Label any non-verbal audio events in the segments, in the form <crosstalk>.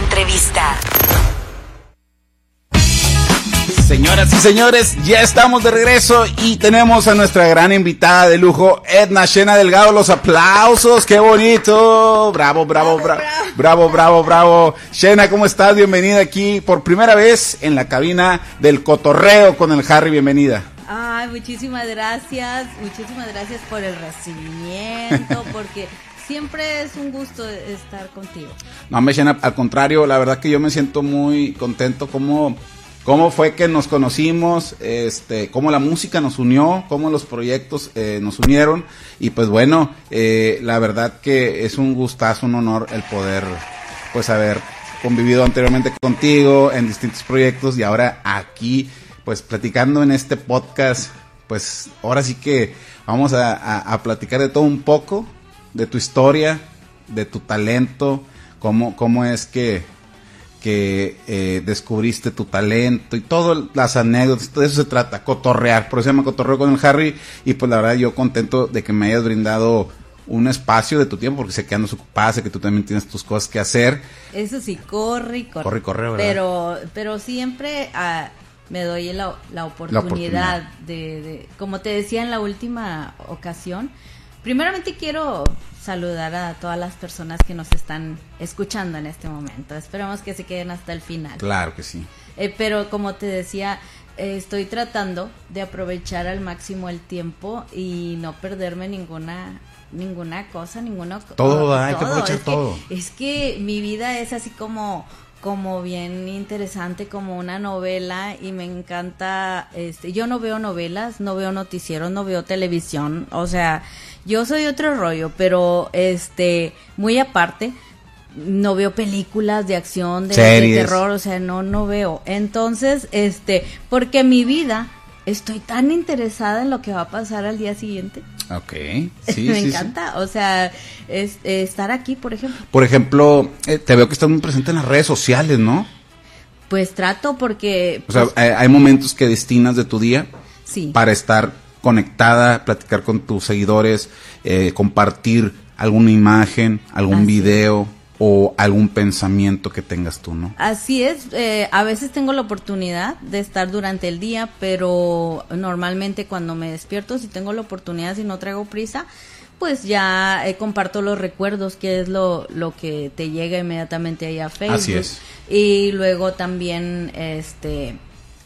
entrevista. Señoras y señores, ya estamos de regreso y tenemos a nuestra gran invitada de lujo, Edna Shena Delgado. Los aplausos, qué bonito. Bravo, bravo, bravo, bravo, bravo, bravo. Shena, ¿cómo estás? Bienvenida aquí por primera vez en la cabina del cotorreo con el Harry. Bienvenida. Ay, muchísimas gracias, muchísimas gracias por el recibimiento, porque siempre es un gusto estar contigo. No, me al contrario, la verdad que yo me siento muy contento como cómo fue que nos conocimos, este, cómo la música nos unió, cómo los proyectos eh, nos unieron y pues bueno, eh, la verdad que es un gustazo, un honor el poder pues haber convivido anteriormente contigo en distintos proyectos y ahora aquí pues platicando en este podcast, pues ahora sí que vamos a platicar de todo un poco, de tu historia, de tu talento, cómo, cómo es que que eh, descubriste tu talento y todas las anécdotas, de eso se trata, cotorrear, por eso se llama cotorreo con el Harry y pues la verdad yo contento de que me hayas brindado un espacio de tu tiempo porque sé que andas ocupada, sé que tú también tienes tus cosas que hacer. Eso sí, corre y corre. Corre corre, ¿verdad? Pero, pero siempre ah, me doy la, la, oportunidad, oportunidad. De, de, como te decía en la última ocasión, primeramente quiero saludar a todas las personas que nos están escuchando en este momento. Esperamos que se queden hasta el final. Claro que sí. Eh, pero como te decía, eh, estoy tratando de aprovechar al máximo el tiempo y no perderme ninguna ninguna cosa, ninguna todo, hay que aprovechar todo. Que, es que mi vida es así como como bien interesante como una novela y me encanta este yo no veo novelas no veo noticieros no veo televisión o sea yo soy otro rollo pero este muy aparte no veo películas de acción de, de terror o sea no no veo entonces este porque mi vida estoy tan interesada en lo que va a pasar al día siguiente Ok, <laughs> sí, me sí, encanta, o sea, es, eh, estar aquí, por ejemplo. Por ejemplo, eh, te veo que estás muy presente en las redes sociales, ¿no? Pues trato porque... O sea, pues, hay, hay momentos que destinas de tu día sí. para estar conectada, platicar con tus seguidores, eh, compartir alguna imagen, algún Así video o algún pensamiento que tengas tú, ¿no? Así es, eh, a veces tengo la oportunidad de estar durante el día, pero normalmente cuando me despierto, si tengo la oportunidad, si no traigo prisa, pues ya eh, comparto los recuerdos, que es lo, lo que te llega inmediatamente ahí a Facebook. Así es. Y luego también, este,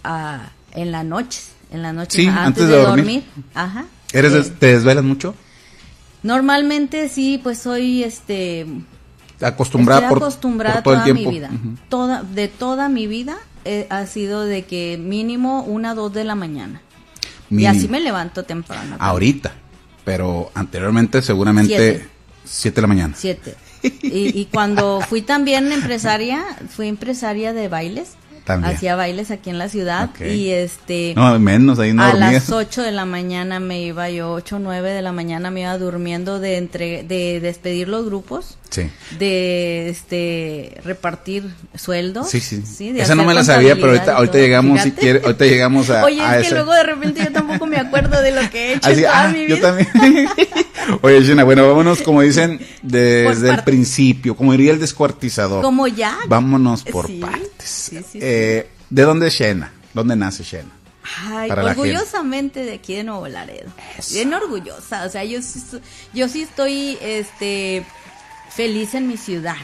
a- en la noche, en la noche, Sí, antes, antes de, de dormir. dormir. Ajá. ¿Eres Eh, ¿Te desvelas mucho? Normalmente sí, pues soy este Acostumbrada, Estoy por, acostumbrada por todo el toda tiempo. mi vida. Toda, de toda mi vida eh, ha sido de que mínimo una, dos de la mañana. Y así me levanto temprano. Ahorita, pero anteriormente seguramente Siete. 7 de la mañana. Siete. Y, y cuando fui también empresaria, fui empresaria de bailes. También. Hacía bailes aquí en la ciudad. Ok. Y este. No, menos, ahí no a dormías. las 8 de la mañana me iba yo, 8 o 9 de la mañana me iba durmiendo de entre de despedir los grupos, Sí. de este repartir sueldos. Sí, sí. de Esa no me la sabía, pero ahorita, ahorita llegamos, si Fíjate. quiere, ahorita llegamos a, Oye, a es que ese- luego de repente yo tampoco me acuerdo de lo que he hecho Así, en toda ah, mi yo también. <laughs> Oye, Gina, bueno, vámonos, como dicen, desde el principio, como diría el descuartizador. Como ya. Vámonos por Sí, partes. sí, sí, sí. Eh, ¿De dónde es Shena? ¿Dónde nace Shena? Ay, orgullosamente de aquí de Nuevo Laredo. Bien orgullosa, o sea, yo sí, yo sí estoy este feliz en mi ciudad.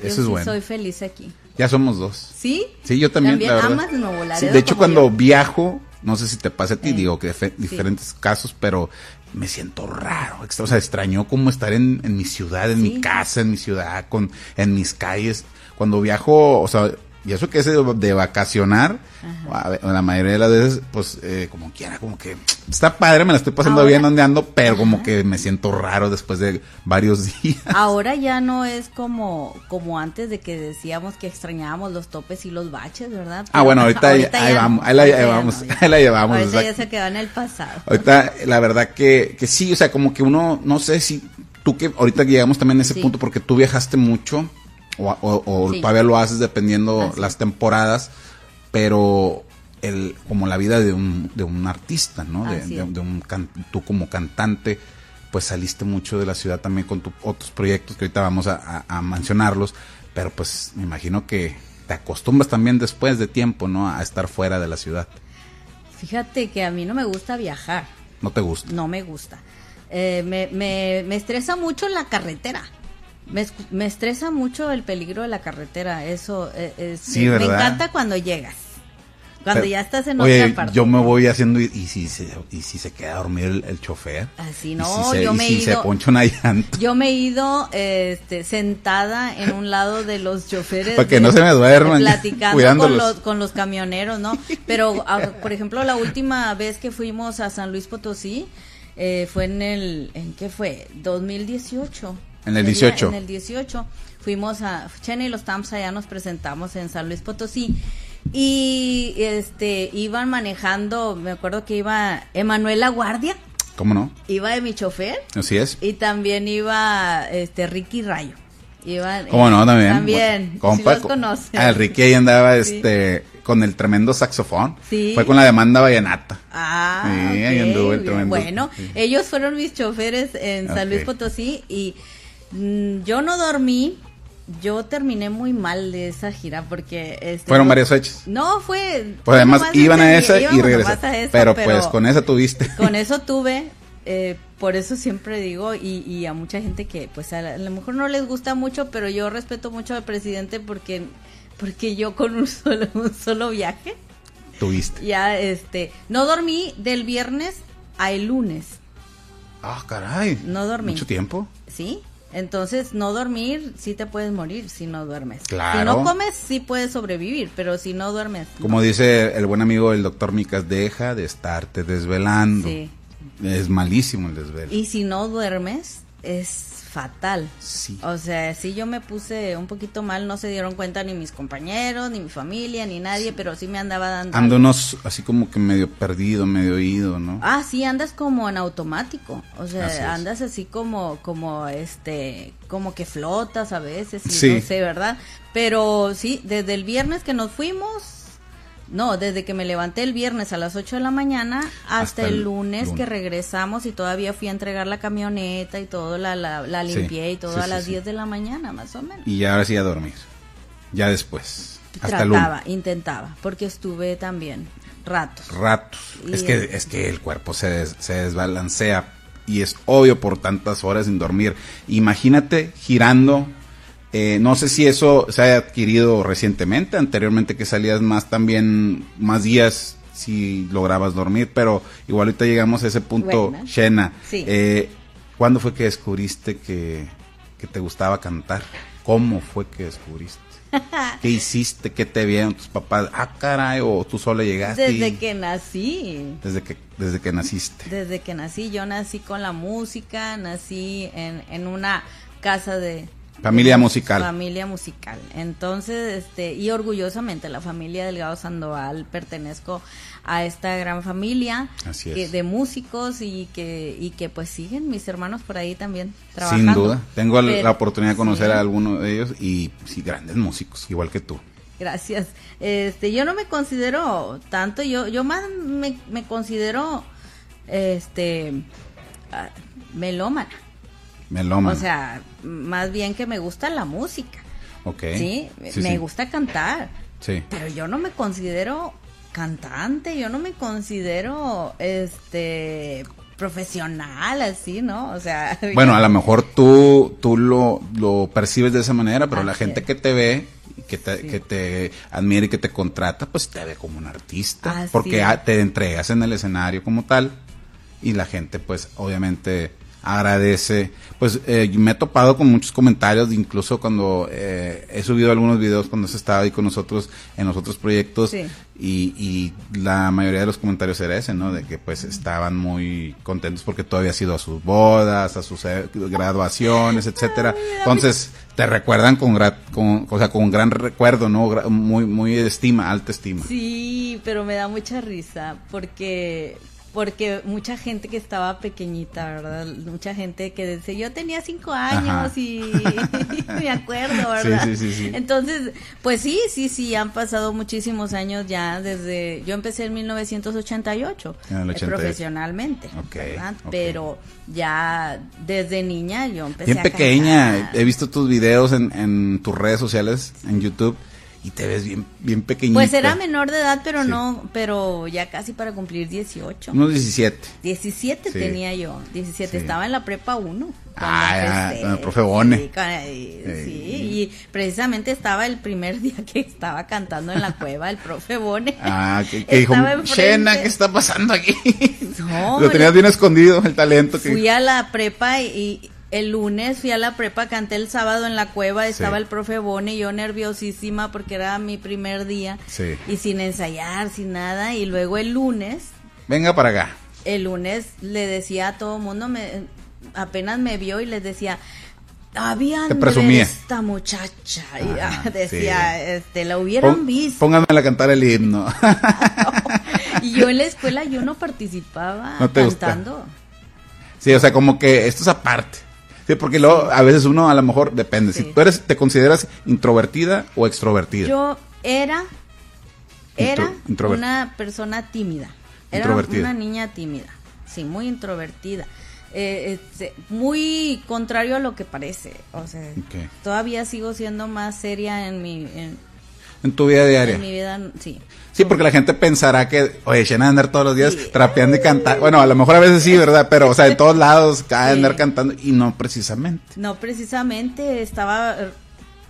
Yo Eso es sí bueno. soy feliz aquí. Ya somos dos. ¿Sí? Sí, yo también, También la amas Nuevo Sí, Laredo de hecho, cuando yo. viajo, no sé si te pasa a ti, Eh, digo que dife- diferentes casos, pero me siento raro. O sea, extraño como estar en, en mi ciudad, en mi Sí. casa, en mi ciudad, con, en mis calles. Cuando viajo, o sea, y eso que es de, de vacacionar, a ver, la mayoría de las veces, pues, eh, como quiera, como que está padre, me la estoy pasando Ahora- bien donde ando, pero como Ajá. que me siento raro después de varios <laughs> días. Ahora ya no es como como antes de que decíamos que extrañábamos los topes y los baches, ¿verdad? Ah, bueno, ahorita, ahí- ahí ya vamos, ahí la ahorita llevamos, no, ahí la llevamos. Ahorita ya se quedó en el pasado. Ahorita, la verdad que, que sí, o sea, como que uno, no sé si tú que ahorita llegamos también a ese Sí. punto porque tú viajaste mucho o, o- o Sí. todavía lo haces dependiendo Así las temporadas, pero el, como la vida de un, de un artista, ¿no? De, Así de- un can- tú como cantante, pues saliste mucho de la ciudad también con tu- otros proyectos que ahorita vamos a, a- a mencionarlos, pero pues me imagino que te acostumbras también después de tiempo, ¿no? A estar fuera de la ciudad. Fíjate que a mí no me gusta viajar. ¿No te gusta? No me gusta. Eh, me, me, me estresa mucho la carretera. Me, me, estresa mucho el peligro de la carretera. Eso eh, es, Sí, me, me encanta cuando llegas. Cuando Pero, ya estás en Oye, otra parte. yo me voy haciendo y, y si se y si se queda a dormir el, el chofer. Así Y no, si se, yo y me he si se ido. poncha una llanta. Yo me he ido este, sentada en un lado de los choferes. Para que de- no se me duerman, Platicando con cuidándolos. los, con los camioneros, ¿no? Pero, ah, por ejemplo, la última vez que fuimos a San Luis Potosí eh, fue en el. ¿En qué fue? 2018. En el Sería 18. En el 18. Fuimos a. Chena y los Tams allá nos presentamos en San Luis Potosí. Y este iban manejando, me acuerdo que iba Emanuela Guardia, ¿Cómo no? iba de mi chofer Así es. y también iba este Ricky Rayo. Iban, ¿Cómo no? También. También. Bueno, compa, sí los conocen. Ah, el Ricky ahí andaba Sí. este, con el tremendo saxofón. Sí. Fue con la demanda vallenata. Ah, Sí, ahí anduvo el bien. tremendo. Bueno, Sí. ellos fueron mis choferes en San Luis. Potosí y yo no dormí. Yo terminé muy mal de esa gira porque... Este, Fueron varias fechas. No, fue... Pues además iban a esa y regresaron. Pero, pues con esa tuviste. con <laughs> eso tuve, eh, por eso siempre digo, y, y a mucha gente que pues a, la- a lo mejor no les gusta mucho, pero yo respeto mucho al presidente porque porque yo con un <laughs> solo, un solo viaje, tuviste. ya este, no dormí del viernes a el lunes, Ah, caray. No dormí. Mucho tiempo. ¿sí? Entonces, no dormir, sí te puedes morir si no duermes. Claro. Si no comes, sí puedes sobrevivir, pero si no duermes, no. Como dice el buen amigo el doctor Micas, deja de estarte desvelando. Sí. Es malísimo el desvelo. Y si no duermes, es fatal. Sí. O sea, sí yo me puse un poquito mal, no se dieron cuenta ni mis compañeros, ni mi familia, ni nadie, pero sí me andaba dando. Ando unos así como que medio perdido, medio oído, ¿no? Ah, sí, andas como en automático. O sea, Así andas así como, como este, como que flotas a veces, y Sí. no sé, ¿verdad? Pero sí, desde el viernes que nos fuimos, no, desde que me levanté el viernes a las 8 de la mañana hasta, Hasta el el lunes, lunes. que regresamos y todavía fui a entregar la camioneta y todo, la, la, la Sí, limpié y todo sí, a las sí. 10 de la mañana, más o menos. Y ya ahora sí a dormir. Ya después. Hasta el lunes. Trataba, intentaba, porque estuve también ratos. ratos. Y Es que, el- es que el cuerpo se, des- se desbalancea y es obvio por tantas horas sin dormir. Imagínate girando. Eh, no sé si eso se haya adquirido recientemente, anteriormente que salías más también, más días si lograbas dormir, pero igual ahorita llegamos a ese punto, Bueno. Shena. Sí. Eh, ¿Cuándo fue que descubriste que, que te gustaba cantar? ¿Cómo fue que descubriste? <laughs> ¿Qué hiciste? ¿Qué te vieron tus papás? Ah, caray, o tú solo llegaste. y- Desde que nací. desde que, desde que naciste. Desde que nací, yo nací con la música, nací en, en una casa de... Familia musical. Familia musical. Entonces, este, y orgullosamente la familia Delgado Sandoval pertenezco a esta gran familia Así es. que- de músicos y que, y que pues siguen mis hermanos por ahí también trabajando. Sin duda. Tengo la- Pero- la oportunidad de conocer sí. a alguno de ellos y sí, grandes músicos, igual que tú. Gracias. Este, yo no me considero tanto, yo, yo más me, me considero, este, ah, melómana. Melómano. O sea, más bien que me gusta la música, ok. ¿sí? Sí, me sí. gusta cantar, Sí. pero yo no me considero cantante, yo no me considero, este, profesional, así, ¿no? O sea... <laughs> Bueno, a lo mejor tú, tú lo, lo percibes de esa manera, pero la gente es. que te ve, que te, Sí. que te admira y que te contrata, pues te ve como un artista. Así porque es. te entregas en el escenario como tal y la gente pues obviamente agradece. Pues eh, me he topado con muchos comentarios, incluso cuando eh, he subido algunos videos cuando has estado ahí con nosotros en los otros proyectos Sí. y, y la mayoría de los comentarios era ese, ¿no? De que pues estaban muy contentos porque tú habías ido a sus bodas, a sus eh, graduaciones, etcétera. Entonces te recuerdan con, gra- con, o sea, con gran recuerdo, ¿no? Gra- Muy, muy estima, alta estima. Sí, pero me da mucha risa porque porque mucha gente que estaba pequeñita, ¿verdad? Mucha gente que decía, yo tenía cinco años y <laughs> <laughs> me acuerdo, ¿verdad? Sí, sí, sí. Entonces, pues sí, sí, sí, han pasado muchísimos años ya desde, yo empecé en 1988, En eh, 88. profesionalmente, Ok, ¿verdad? Pero ya desde niña yo empecé Bien a pequeña, cantar. he visto tus videos en, en tus redes sociales, en YouTube, y te ves bien, bien pequeñita. Pues era menor de edad, pero Sí. no, pero ya casi para cumplir 18. Unos 17. 17 Sí. tenía yo, 17, Sí. estaba en la prepa 1. Ah, con el profe Bone. Sí, y- precisamente estaba el primer <laughs> día que estaba cantando en la <laughs> cueva el profe Bone. Ah, que, que dijo. Shena, ¿qué está pasando aquí? No, <laughs> Lo tenías bien escondido, el talento. Que... Fui a la prepa y el lunes fui a la prepa, canté el sábado en la cueva, estaba Sí. el profe Bone, yo nerviosísima porque era mi primer día Sí. y sin ensayar, sin nada, y luego el lunes Venga para acá. el lunes le decía a todo mundo, me, apenas me vio y les decía, había Te presumía. esta muchacha. Y ah, <laughs> decía, sí. este, la hubieran Pon- visto. Pónganmela a cantar el himno. <laughs> Y yo en la escuela yo no participaba <laughs> ¿No te gusta? cantando. sí, o sea, como que esto es aparte. Sí, porque luego a veces uno a lo mejor depende. Si Sí. tú eres, te consideras introvertida o extrovertida. Yo era, era Intro- una persona tímida. Era una niña tímida. Sí, muy introvertida. Eh, este, muy contrario a lo que parece. O sea, Ok. todavía sigo siendo más seria en mi, en, En tu vida diaria. en mi vida. Sí. Sí, porque la gente pensará que, oye, Shena andar todos los días Sí. trapeando y cantando. Bueno, a lo mejor a veces sí, ¿verdad? Pero, o sea, en todos lados, cada <laughs> Sí. andar cantando y no precisamente. No, precisamente estaba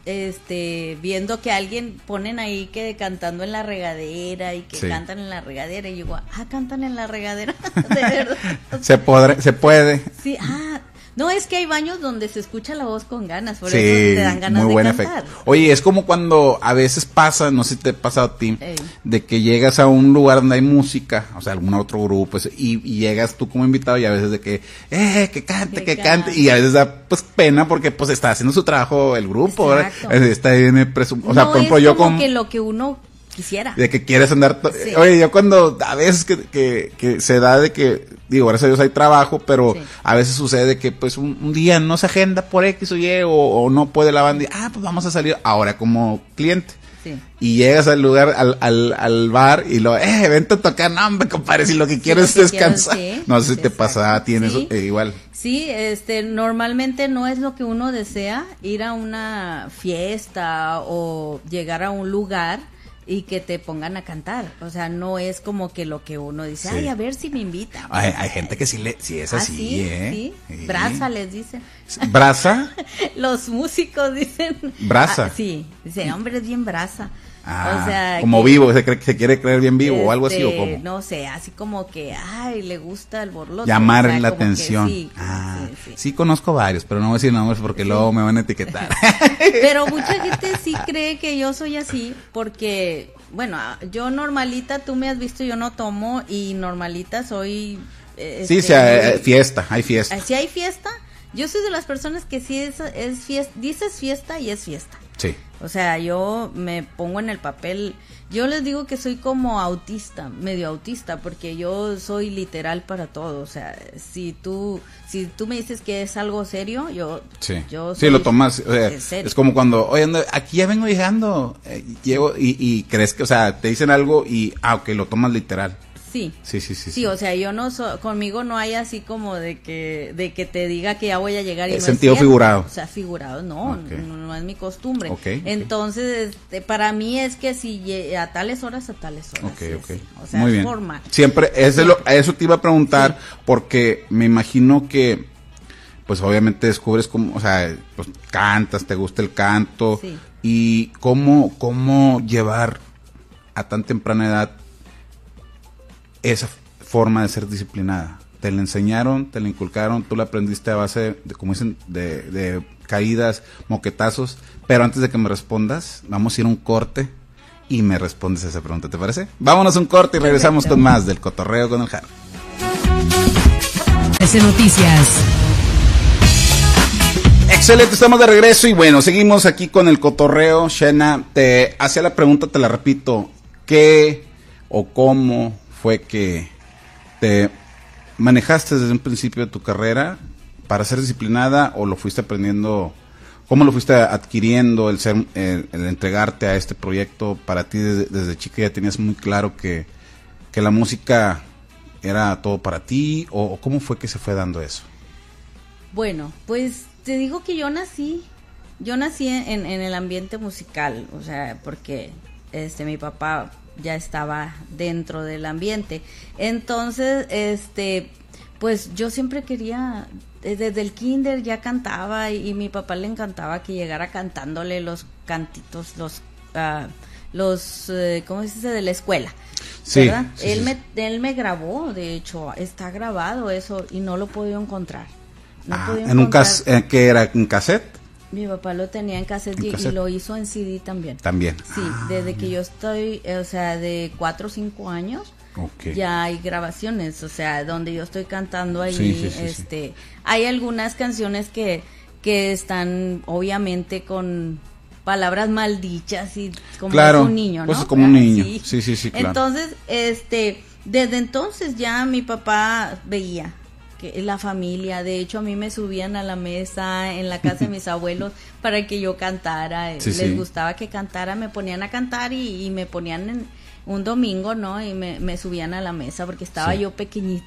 este viendo que alguien ponen ahí que cantando en la regadera y que Sí. cantan en la regadera y yo digo, ah, cantan en la regadera, <laughs> de <laughs> verdad. Se, podré, se puede. Sí, ah, no, es que hay baños donde se escucha la voz con ganas, por sí, eso te dan ganas muy de buen cantar. efecto. Oye, es como cuando a veces pasa, no sé si te ha pasado a ti, Ey. de que llegas a un lugar donde hay música, o sea, algún otro grupo, y, y llegas tú como invitado y a veces de que, eh, que cante, que, Que cante, cante. y a veces da pues pena porque pues está haciendo su trabajo el grupo, Está bien eh, presum- o sea, no por ejemplo, es yo como que lo que uno quisiera. De que quieres andar. Sí. Oye, yo cuando. A veces que, que, que se da de que. Digo, gracias a Dios hay trabajo, pero Sí. a veces sucede que, pues, un, un día no se agenda por X o Y, o, o no puede la banda y, ah, pues vamos a salir ahora como cliente. Sí. Y llegas al lugar, al, al, al bar y lo, eh, vente a tocar, no, hombre, compadre, si lo que quieres es que descansar. sí, no sé si te pasa a ti en Sí. eso, eh, igual. Sí, este, normalmente no es lo que uno desea ir a una fiesta o llegar a un lugar y que te pongan a cantar. O sea, no es como que lo que uno dice, Sí. ay, a ver si me invitan. Hay, hay gente que sí, le, sí es Ah, así, sí, ¿eh? sí. Sí. Brasa les dicen. ¿Brasa? <laughs> Los músicos dicen. Brasa. Ah, sí, dicen, hombre, es bien brasa. Ah, o sea, como que- vivo, se, cree, se quiere creer bien vivo o algo así, o este, como. No sé, así como que, ay, le gusta el borlote. Llamar o sea, la atención. sí, ah, sí, sí. sí, conozco varios, pero no voy a decir nombres porque luego me van a etiquetar. <laughs> Pero <laughs> mucha gente sí cree que yo soy así porque, bueno, ah, yo normalita, tú me has visto, yo no tomo y normalita soy... eh, sí, este, sea, muy- fiesta, hay fiesta. Si hay fiesta, yo soy de las personas que sí es, es fiesta, dices fiesta y es fiesta. Sí. O sea, yo me pongo en el papel, yo les digo que soy como autista, medio autista, porque yo soy literal para todo. O sea, si tú, si tú me dices que es algo serio, yo, Sí, yo sí, soy lo tomas, o sea, es como cuando, oye, aquí ya vengo llegando, eh, llego y, y crees que, o sea, te dicen algo y, ah, ok, lo tomas literal. Sí. Sí, sí, sí. Sí, o sea, yo no so- conmigo no hay así como de que de que te diga que ya voy a llegar y no sentido figurado. O sea, figurado, no, no, no es mi costumbre. Ok, ok. Entonces, este, para mí es que si a tales horas a tales horas. Sí. O sea, Muy es bien. formal. Siempre, lo- a eso te iba a preguntar, porque me imagino que, pues obviamente descubres cómo, o sea, pues cantas, te gusta el canto, Sí. y cómo, cómo llevar a tan temprana edad esa forma de ser disciplinada. Te la enseñaron, te la inculcaron, tú la aprendiste a base de, como dicen, de, de caídas, moquetazos, pero antes de que me respondas, vamos a ir a un corte y me respondes a esa pregunta, ¿te parece? Vámonos a un corte y regresamos Perfecto. con más del cotorreo con el Jaro. Noticias. Excelente, estamos de regreso y bueno, seguimos aquí con el cotorreo. Shena, te hacía la pregunta, te la repito, ¿qué o cómo fue que ¿te manejaste desde un principio de tu carrera para ser disciplinada o lo fuiste aprendiendo? ¿Cómo lo fuiste adquiriendo el ser, el, entregarte a este proyecto? Para ti desde, chica ya tenías muy claro que, que la música era todo para ti o cómo fue que se fue dando eso? Bueno, pues te digo que yo nací, yo nací en, en el ambiente musical, o sea, porque este mi papá ya estaba dentro del ambiente. Entonces, este, pues yo siempre quería, desde el kinder ya cantaba y, mi papá le encantaba que llegara cantándole los cantitos, los, uh, los, eh, ¿cómo se dice? De la escuela. Sí, ¿verdad? él, Me, él me grabó, de hecho, está grabado eso y no lo he podido encontrar. Ah, en un cas eh, que era un cassette. Mi papá lo tenía en cassette, y, lo hizo en CD también. También. Sí, ah, desde que yo estoy, o sea, de cuatro o cinco años, ya hay grabaciones, o sea, donde yo estoy cantando ahí, este, hay algunas canciones que, que están obviamente con palabras maldichas y como un niño, pues ¿no? como un <laughs> niño. Sí, sí, sí, claro. Entonces, este, desde entonces ya mi papá veía la familia, de hecho a mí me subían a la mesa en la casa de mis <laughs> abuelos para que yo cantara, eh, les gustaba que cantara, me ponían a cantar y, me ponían en un domingo, ¿no? Y me, subían a la mesa porque estaba yo pequeñita.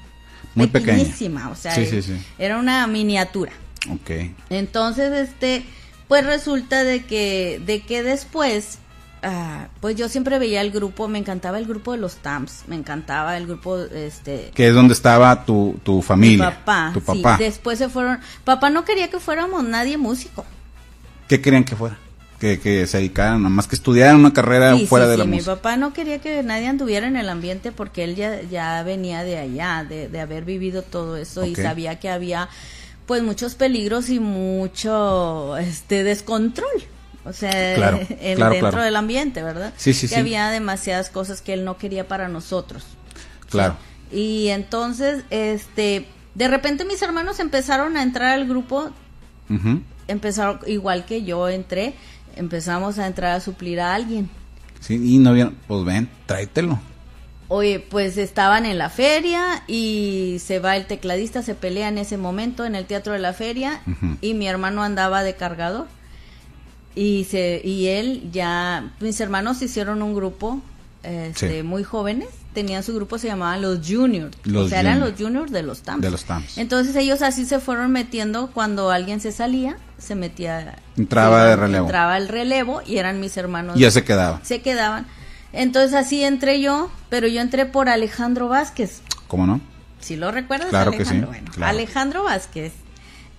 Muy pequeñísima, o sea, era una miniatura. Ok. Entonces, este, pues resulta de que, de que después Ah, pues yo siempre veía el grupo, me encantaba el grupo de los Tams, me encantaba el grupo, este... Que es donde estaba tu, tu familia. Mi papá, tu papá. después se fueron, papá no quería que fuéramos nadie músico. ¿Qué querían que fuera? Que, que se dedicaran, nada más que estudiaran una carrera fuera de la música. mi papá no quería que nadie anduviera en el ambiente porque él ya, ya venía de allá, de, de haber vivido todo eso y sabía que había pues muchos peligros y mucho este descontrol o sea, <laughs> dentro del ambiente, ¿verdad? Sí, sí, que había demasiadas cosas que él no quería para nosotros. Claro. Y entonces, este, de repente mis hermanos empezaron a entrar al grupo, empezaron igual que yo entré, empezamos a entrar a suplir a alguien. Sí, y no vieron, pues ven, tráetelo. Oye, pues estaban en la feria y se va el tecladista, se pelea en ese momento en el teatro de la feria y mi hermano andaba de cargador. Y, se, y él ya, mis hermanos hicieron un grupo este, muy jóvenes, tenían su grupo, se llamaban los Juniors. o sea, eran los Juniors de los Tams. De los Tams. Entonces ellos así se fueron metiendo cuando alguien se salía, se metía. Entraba de relevo. Entraba el relevo y eran mis hermanos. Y ya se quedaba. Se quedaban. Entonces así entré yo, pero yo entré por Alejandro Vázquez. ¿Cómo no? Si lo recuerdas, claro Que sí, Alejandro Vázquez.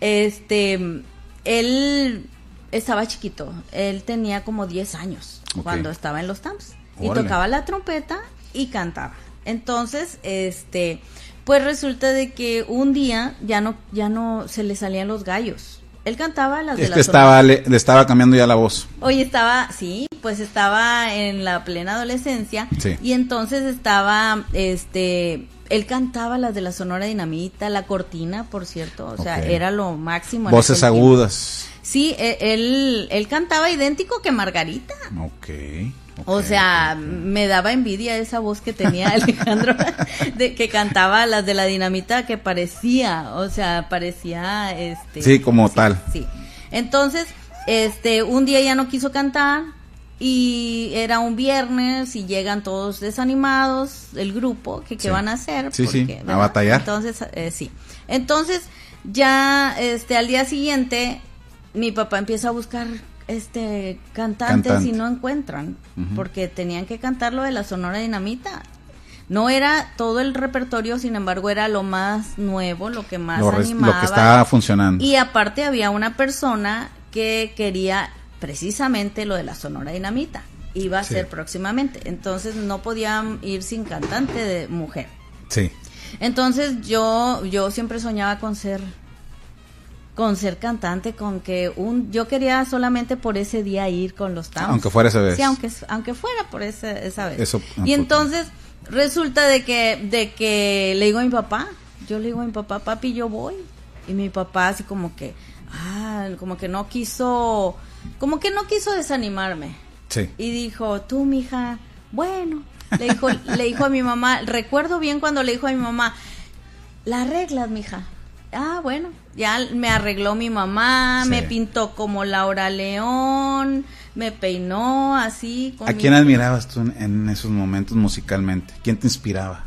Este, él estaba chiquito. Él tenía como 10 años cuando estaba en los Tams. Y tocaba la trompeta y cantaba. Entonces, este, pues resulta de que un día ya no, ya no se le salían los gallos. Él cantaba las de este estaba, le, estaba cambiando ya la voz. Oye, estaba, sí, pues estaba en la plena adolescencia. Y entonces estaba, este, él cantaba las de la Sonora Dinamita, la cortina, por cierto. O sea, era lo máximo. Voces agudas. Sí, e, él, él cantaba idéntico que Margarita. Ok. o sea, me daba envidia esa voz que tenía <laughs> Alejandro, de que cantaba las de la dinamita que parecía, o sea, parecía este Sí, como tal. Sí. Entonces, este un día ya no quiso cantar y era un viernes y llegan todos desanimados el grupo que qué van a hacer sí, sí, a batallar. Entonces, eh, sí. Entonces, ya este al día siguiente mi papá empieza a buscar este cantantes y no encuentran porque tenían que cantar lo de la Sonora Dinamita. No era todo el repertorio, sin embargo, era lo más nuevo, lo que más animaba. Lo que estaba funcionando. Y aparte había una persona que quería precisamente lo de la Sonora Dinamita. Iba a ser próximamente. Entonces no podían ir sin cantante de mujer. Sí. Entonces yo, yo siempre soñaba con ser con ser cantante, con que un yo quería solamente por ese día ir con los Tams. Aunque fuera esa vez. Sí, aunque, aunque fuera por ese, esa vez. y entonces resulta de que, de que le digo a mi papá, yo le digo a mi papá, papi, yo voy. Y mi papá así como que, ah, como que no quiso, como que no quiso desanimarme. Sí. Y dijo, tú, mija, bueno, Le dijo, le dijo a mi mamá, recuerdo bien cuando le dijo a mi mamá, la arreglas, mija. Ah, bueno, ya me arregló mi mamá, Sí. me pintó como Laura León, me peinó así. con ¿A mi- quién admirabas tú en, esos momentos musicalmente? ¿Quién te inspiraba?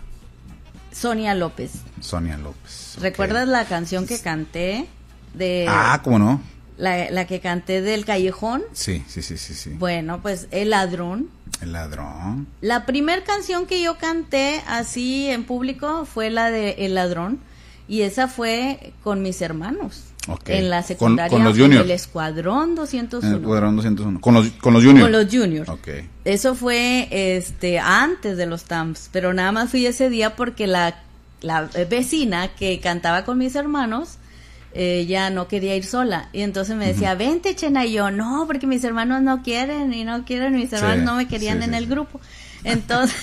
Sonia López. Sonia López. ¿Recuerdas la canción que canté? De Ah, ¿cómo no? la, la que canté del callejón. Sí, sí, sí, sí, sí. Bueno, pues El Ladrón. El ladrón. La primer canción que yo canté así en público fue la de El Ladrón. Y esa fue con mis hermanos. En la secundaria. con los en juniors. el Escuadrón 201. En el cuadrón 201. Con los, con los juniors. Con los juniors. Eso fue este antes de los TAMPs, pero nada más fui ese día porque la, la vecina que cantaba con mis hermanos eh, ya no quería ir sola. Y entonces me decía, vente, Chena. Y yo, no, porque mis hermanos no quieren y no quieren, mis hermanos Sí, no me querían sí, en sí, el grupo. Entonces,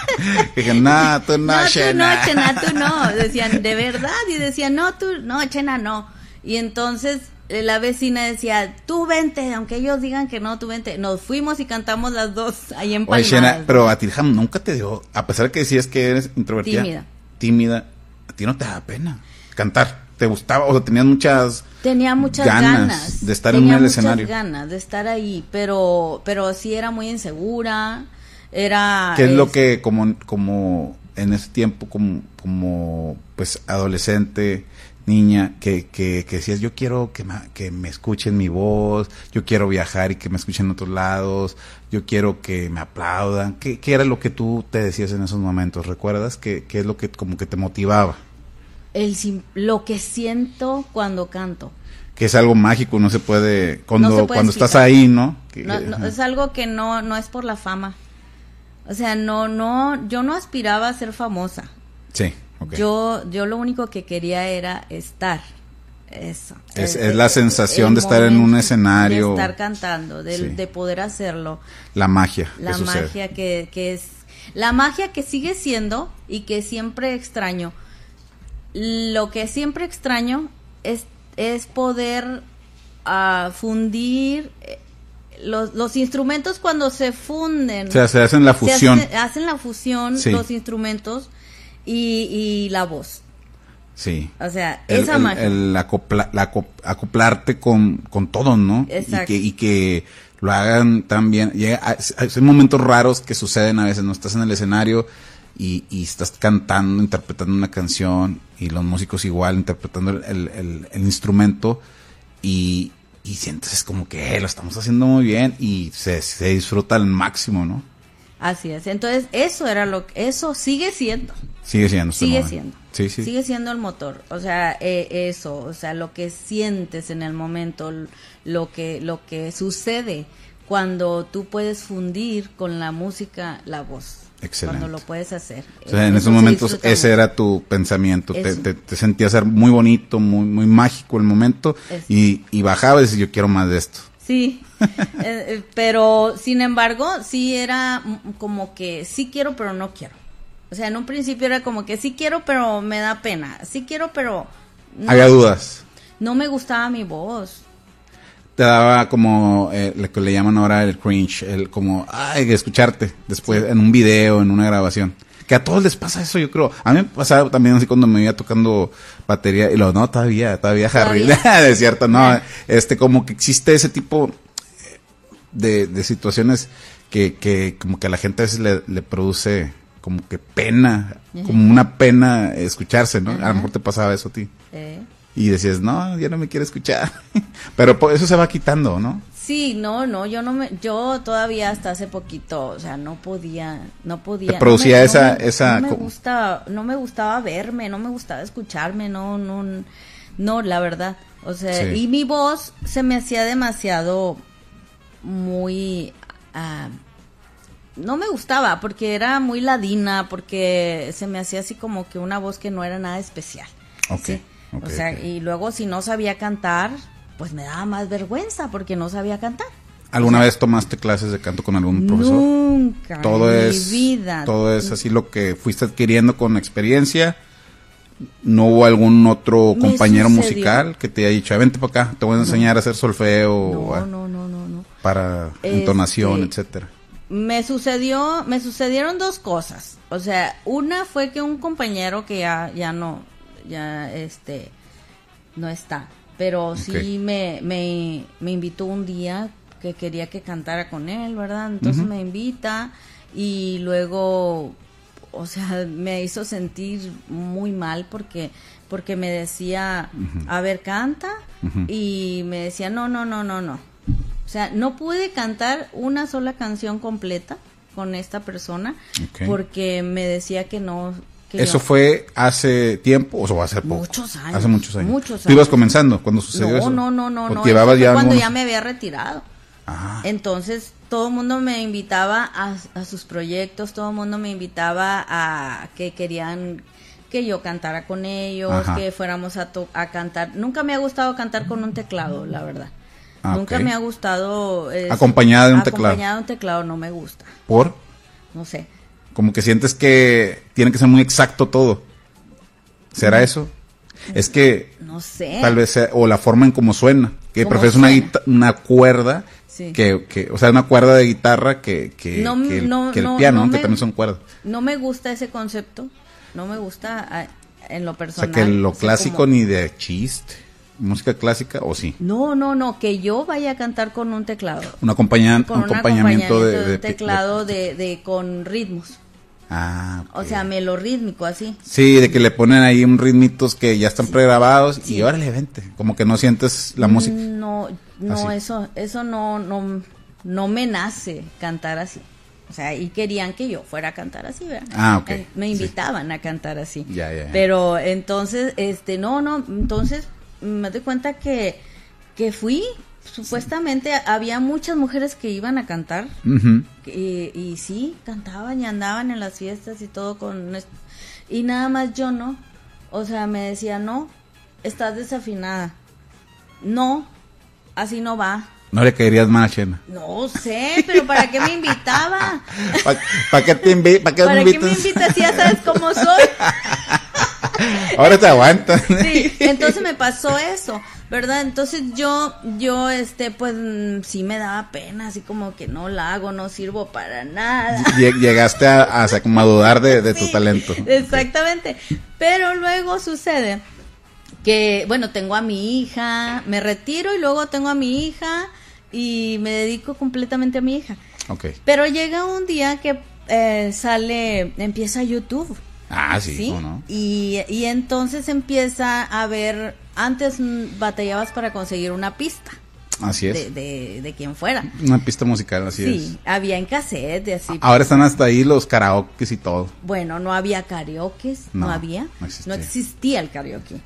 <laughs> Dije, nah, tú no, <laughs> no, tú no, Shena". <laughs> Chena, tú no. Decían, de verdad. Y decían, no, tú, no, Chena, no. Y entonces eh, la vecina decía, tú vente, aunque ellos digan que no, tú vente. Nos fuimos y cantamos las dos ahí en Oye, Palmadas. Shena, pero a ti Ham, nunca te dio, a pesar de que decías que eres introvertida, Tímida. tímida, a ti no te da pena cantar. ¿Te gustaba? O sea, tenías muchas Tenía muchas ganas ganas, de estar en tenía el muchas escenario. ganas de estar ahí, pero pero sí era muy insegura, era ¿Qué es lo es- que como, como en ese tiempo como, como pues adolescente, niña, que, que, que decías yo quiero que me, que me escuchen mi voz, yo quiero viajar y que me escuchen en otros lados, yo quiero que me aplaudan? ¿Qué, qué era lo que tú te decías en esos momentos? ¿Recuerdas? ¿Qué, qué es lo que como que te motivaba? el lo que siento cuando canto. Que es algo mágico, no se puede, cuando, No se puede cuando estás explicar. ahí, ¿no? Que- No, no, es algo que no no es por la fama. O sea, no no yo no aspiraba a ser famosa. Sí. Yo yo lo único que quería era estar. Eso. Es- El- es la sensación el de estar en un escenario. De estar cantando, de, Sí. de poder hacerlo. la magia la que magia que, que es la magia que sigue siendo y que siempre extraño lo que siempre extraño es, es poder ah, fundir eh, los, los instrumentos cuando se funden O sea, se hacen la fusión. hace- hacen la fusión Sí. los instrumentos y, y la voz Sí. o sea el, esa el- magia el acopla- la acop- acoplarte con, con todos, ¿no? Exacto. Y que, y que lo hagan tan bien. Llega, hay, hay momentos raros que suceden a veces, ¿no? Estás en el escenario y, y estás cantando, interpretando una canción y los músicos igual interpretando el, el- el- el instrumento y, y sientes como que eh, lo estamos haciendo muy bien y se, se disfruta al máximo, ¿no? así es entonces eso era lo que eso sigue siendo Sigue siendo. el sigue momento. siendo Sí, sí. sigue siendo el motor o sea eh, eso o sea lo que sientes en el momento lo que lo que sucede cuando tú puedes fundir con la música la voz Excelente. cuando lo puedes hacer en Eso esos momentos ese era tu pensamiento, te, te, te sentías ser muy bonito, muy muy mágico el momento y, y bajabas y decías, yo quiero más de esto. Sí, <laughs> eh, eh, pero sin embargo, sí era como que sí quiero, pero no quiero. O sea, en un principio era como que sí quiero, pero me da pena. Sí quiero, pero no, Había dudas. no me gustaba mi voz. Te daba como eh, lo que le llaman ahora el cringe, el como, ay, escucharte después en un video, en una grabación. Que a todos les pasa eso, yo creo. A mí me pasaba también así cuando me iba tocando batería y lo, no, todavía, todavía, <laughs> Harry. <laughs> De cierto, no. Este, como que existe ese tipo eh, de, de situaciones que, que como que a la gente a veces le, le produce como que pena, como una pena escucharse, ¿no? A lo mejor te pasaba eso a ti. eh. Y decías, no, ya no me quiere escuchar. <laughs> Pero eso se va quitando, ¿no? Sí, no, no, yo no me, yo todavía hasta hace poquito, o sea, no podía, no podía. Te producía no me- esa- no me- esa No me gusta, no me gustaba verme, no me gustaba escucharme, no, no, no, la verdad. O sea, Sí. y mi voz se me hacía demasiado muy, ah, no me gustaba porque era muy ladina, porque se me hacía así como que una voz que no era nada especial. Ok, Sí. O sea, y luego si no sabía cantar, pues me daba más vergüenza porque no sabía cantar. ¿Alguna vez tomaste clases de canto con algún profesor? Nunca. todo en es mi vida. todo es así lo que fuiste adquiriendo con experiencia. No hubo algún otro compañero musical que te haya dicho, "Ah, vente para acá, te voy a enseñar a hacer solfeo No, no, no, no, no. para Este, entonación, etcétera. me sucedió, me sucedieron dos cosas. O sea, una fue que un compañero que ya, ya no, ya este, no está, pero sí me, me, me invitó un día que quería que cantara con él, ¿verdad? Entonces me invita y luego, o sea, <laughs> me hizo sentir muy mal porque porque me decía, a ver, canta, y me decía, no, no, no, no, no. O sea, no pude cantar una sola canción completa con esta persona porque me decía que no. ¿Eso fue hace tiempo o sea, hace poco? Muchos años. Hace muchos años. Muchos ¿Tú ibas comenzando cuando sucedió eso? No, no, no, no. Llevabas ya cuando ya me había retirado. Entonces todo el mundo me invitaba a, a, sus proyectos, todo el mundo me invitaba a que querían que yo cantara con ellos, que fuéramos a, a cantar. Nunca me ha gustado cantar con un teclado, la verdad. Ah, Nunca me ha gustado... acompañada de un teclado. Acompañada de un teclado no me gusta. ¿Por? No sé. Como que sientes que tiene que ser muy exacto todo. ¿Será eso? Es que... No sé. Tal vez sea, o la forma en cómo suena. Que prefieres una, una cuerda que, que, o sea, una cuerda de guitarra que, que, el, piano, que también son cuerdas. No me gusta ese concepto no me gusta en lo personal. O sea, que lo clásico ni de chiste. ¿Música clásica o sí? No, no, no, que yo vaya a cantar con un teclado. Un, acompañamiento, un acompañamiento de, teclado de, de, con ritmos. Ah, O sea, melorítmico, así. Sí, de que le ponen ahí un ritmitos que ya están pregrabados y órale, vente. Como que no sientes la música. No, no, eso, eso no, no, no me nace cantar así. O sea, y querían que yo fuera a cantar así, ¿verdad? Ah, ok. Eh, me invitaban a cantar así. Ya, ya, Pero entonces, este, no, no, entonces me doy cuenta que, que fui, supuestamente había muchas mujeres que iban a cantar. y, y, sí, cantaban y andaban en las fiestas y todo con... Y nada más yo no. O sea, me decía, no, estás desafinada. No, así no va. No le caerías mal a No sé, pero ¿para qué me invitaba? <laughs> ¿Para, qué te invi ¿Para qué, ¿Para qué me invitas si ya sabes cómo soy? <laughs> Ahora te aguantas. Sí, entonces me pasó eso, ¿verdad? Entonces yo, yo, este, pues sí me daba pena, así como que no la hago, no sirvo para nada. <laughs> Llegaste a, a, dudar de, de tu talento. <laughs> Exactamente. Pero luego sucede que, bueno, tengo a mi hija, me retiro y luego tengo a mi hija y me dedico completamente a mi hija. Okay. Pero llega un día que eh, sale, empieza YouTube. Ah, sí, No? Y, y entonces empieza a ver, antes batallabas para conseguir una pista. Así es. De, de, quien fuera. Una pista musical, así es. Sí, había en cassette, de así. Ahora están hasta ahí los karaokes y todo. Bueno, no había karaoke, no, había. No existía el karaoke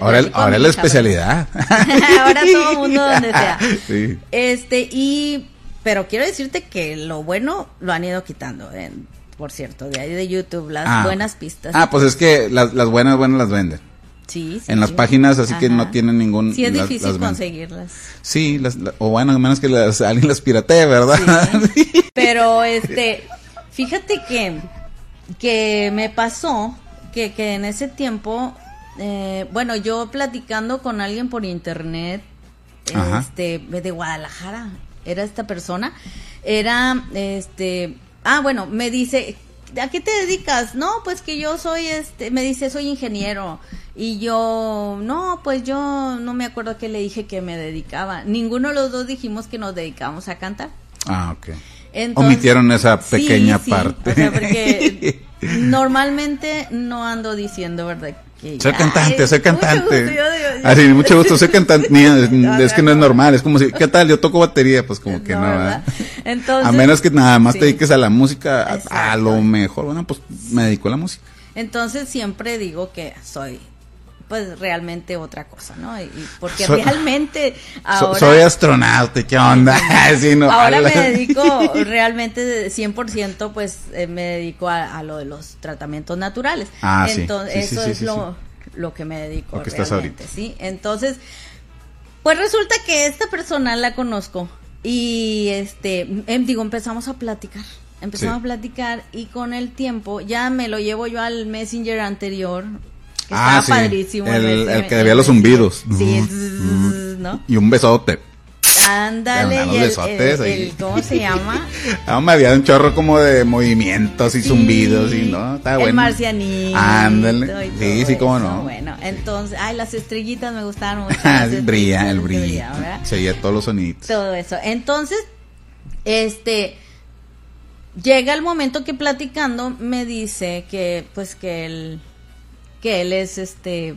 ahora, es la especialidad. <laughs> ahora todo el mundo donde <laughs> sea. Este, y, pero quiero decirte que lo bueno lo han ido quitando, por cierto, de ahí de YouTube, las ah. buenas pistas. Ah, pues es que las, las buenas, buenas las venden. Sí, en las páginas, así que no tienen ningún. Sí, es difícil conseguirlas. Sí, o bueno, a menos que las, <laughs> alguien las piratee, ¿verdad? Pero, este, fíjate que, que me pasó que, que en ese tiempo eh, bueno, yo platicando con alguien por internet, este, de Guadalajara, era esta persona, era, este, ah, bueno, me dice, ¿a qué te dedicas? No, pues que yo soy, este, me dice, soy ingeniero. Y yo, no, pues yo no me acuerdo que le dije que me dedicaba. Ninguno de los dos dijimos que nos dedicábamos a cantar. Ah, ok. Omitieron esa pequeña parte. porque <laughs> normalmente no ando diciendo, ¿verdad? soy cantante, soy <laughs> cantante. Así, mucho gusto, soy <laughs> cantante. es que no es normal, es como si, ¿qué tal? Yo toco batería, pues como que no. Entonces, a menos que nada más te dediques a la música, a, lo mejor, bueno, pues me dedico a la música. Entonces siempre digo que soy pues realmente otra cosa, ¿no? Y, porque realmente ahora... soy astronauta, ¿qué onda? <laughs> ahora me dedico <laughs> realmente 100%, pues eh, me dedico a, lo de los tratamientos naturales. Ah, Entonces, eso es lo, lo, que me dedico realmente, ¿sí? Entonces, pues resulta que esta persona la conozco y, este, em, digo, empezamos a platicar empezamos a platicar y con el tiempo ya me lo llevo yo al messenger anterior ah, padrísimo. El, que debía los zumbidos. Sí, ¿no? Y un besote. Ándale, y el, el- el- ¿cómo se <laughs> llama? No, me había un chorro como de movimientos y Sí, zumbidos y no, está bueno. El marcianito. Ándale. Sí, sí, cómo eso. no. Bueno, entonces, ay, las estrellitas me gustaban <laughs> mucho. Ah, brilla, el brillo. brillaban, ¿verdad? Se oía todos los sonidos. todo eso. Entonces, este llega el momento que platicando me dice que pues que él que él es este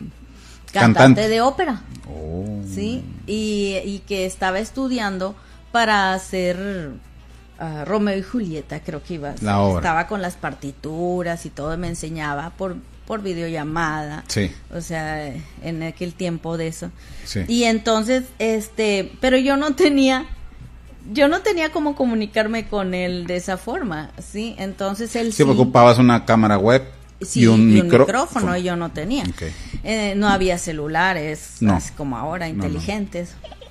cantante, Cantante. de ópera, Oh. ¿sí? Y, y que estaba estudiando para hacer ah, Romeo y Julieta, creo que iba. a ser. La obra. Estaba con las partituras y todo, me enseñaba por por videollamada. Sí. O sea, en aquel tiempo de eso. Sí. Y entonces, este, pero yo no tenía, yo no tenía cómo comunicarme con él de esa forma, ¿sí? Entonces él Sí, sí, ocupabas una cámara web sí, y un, micro- micrófono y yo no tenía. Eh, no había celulares, No. como ahora, No, no.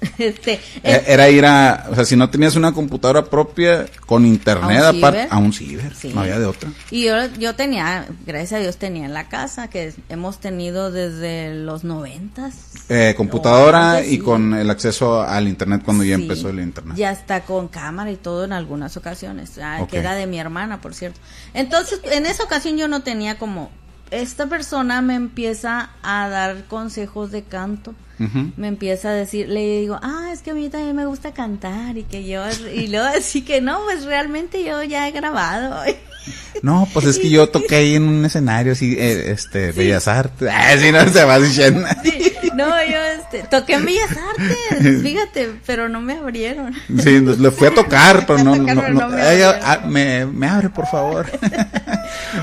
<laughs> Este, Eh, Era ir a, o sea, si no tenías una computadora propia con internet ¿A un aparte, a un ciber, Sí. no había de otra. Y yo, yo tenía, gracias a Dios tenía en la casa, que hemos tenido desde los noventas. Eh, computadora antes, y sí. con el acceso al internet cuando ya Sí, empezó el internet. Ya está con cámara y todo en algunas ocasiones, ah, Ok. que era de mi hermana, por cierto. Entonces, en esa ocasión yo no tenía como, esta persona me empieza a dar consejos de canto. Me empieza a decir, le digo, ah, es que a mí también me gusta cantar y que yo, y luego así que no, pues realmente yo ya he grabado. <laughs> No, pues es que yo toqué ahí en un escenario así, eh, este, Bellas Artes. <laughs> Ah, sí, no se va diciendo. Sí, no, yo este, toqué en Bellas Artes, <laughs> fíjate, pero no me abrieron. Sí, le fui a tocar, pero no, no, me ah, me, me abre, por favor.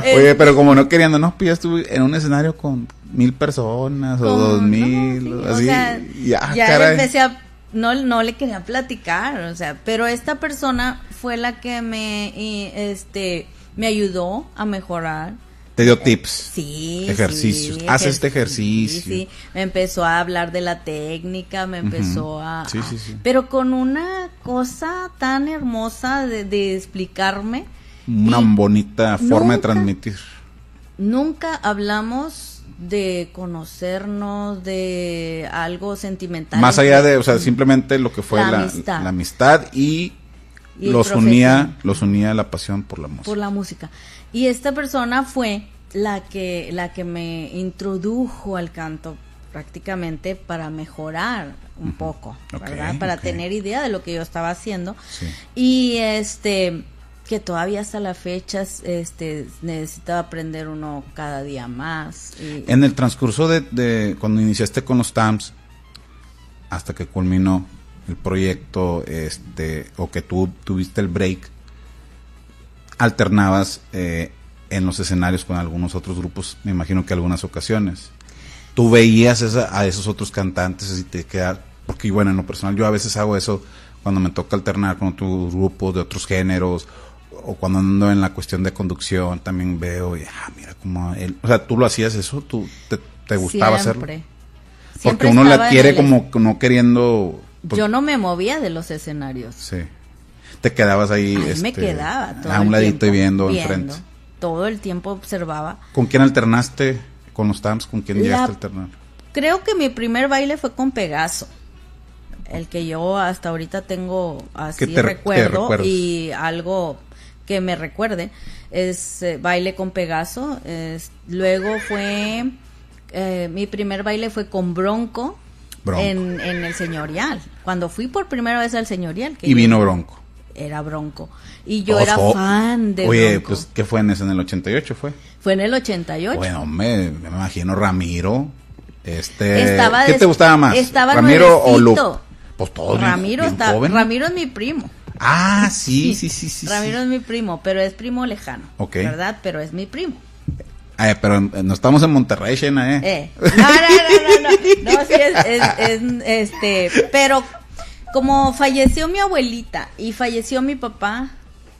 <laughs> Oye, pero como no queriendo, no, pues ya estuve en un escenario con mil personas o dos no, mil, sí, o así. sea, y, ah, ya caray. empecé a no no le quería platicar, o sea, pero esta persona fue la que me y, este me ayudó a mejorar. Te dio tips. Sí, Ejercicios. sí, Haz este ejer- ejercicio. sí, sí. Me empezó a hablar de la técnica, me empezó a, Sí, sí, sí. pero con una cosa tan hermosa de, de explicarme. Una Y bonita forma de nunca- transmitir. Nunca hablamos de conocernos, de algo sentimental. Más allá de, o sea, simplemente lo que fue La la, amistad. la amistad y, los unía, los unía la pasión por la música. por la música. Y esta persona fue la que, la que me introdujo al canto prácticamente para mejorar un poco, ¿verdad? Para tener idea de lo que yo estaba haciendo. Sí. Y este que todavía hasta la fecha este necesitaba aprender uno cada día más En el transcurso de, de cuando iniciaste con los TAMS, hasta que culminó el proyecto, este, o que tú tuviste el break, alternabas eh, en los escenarios con algunos otros grupos, me imagino que algunas ocasiones. Tú veías esa- a esos otros cantantes y te quedas, porque bueno, en lo personal yo a veces hago eso cuando me toca alternar con otros grupos de otros géneros o cuando ando en la cuestión de conducción también veo y ah mira cómo él o sea tú lo hacías eso tú te, te gustaba hacerlo siempre. porque Siempre uno la en quiere el- como no queriendo pues, yo no me movía de los escenarios. sí te quedabas ahí Ahí este, me quedaba todo a un el ladito y tiempo, viendo, enfrente Todo el tiempo observaba. con quién alternaste con los TAMS con quién La- llegaste a alternar Creo que mi primer baile fue con Pegaso. El que yo hasta ahorita tengo así te- recuerdo y algo que me recuerde es eh, baile con Pegaso. es- luego fue eh, mi primer baile fue con Bronco, Bronco. En, en el señorial. Cuando fui por primera vez al señorial. que y yo- vino Bronco Era Bronco. Y yo era fan de oye Bronco. pues qué fue en ese en el 88 fue Fue en el 88. bueno me, me imagino Ramiro este Estaba qué te gustaba más estaba Ramiro o nuevecito. pues todos Ramiro bien está. Ramiro es mi primo. Ah, <laughs> sí, sí, sí, sí. Ramiro sí. es mi primo, pero es primo lejano. Ok. ¿Verdad? Pero es mi primo. Eh, pero eh, no estamos en Monterrey, Shena, ¿eh? Eh. No, no, no, no, no. No, sí es, es- es, este, pero como falleció mi abuelita y falleció mi papá,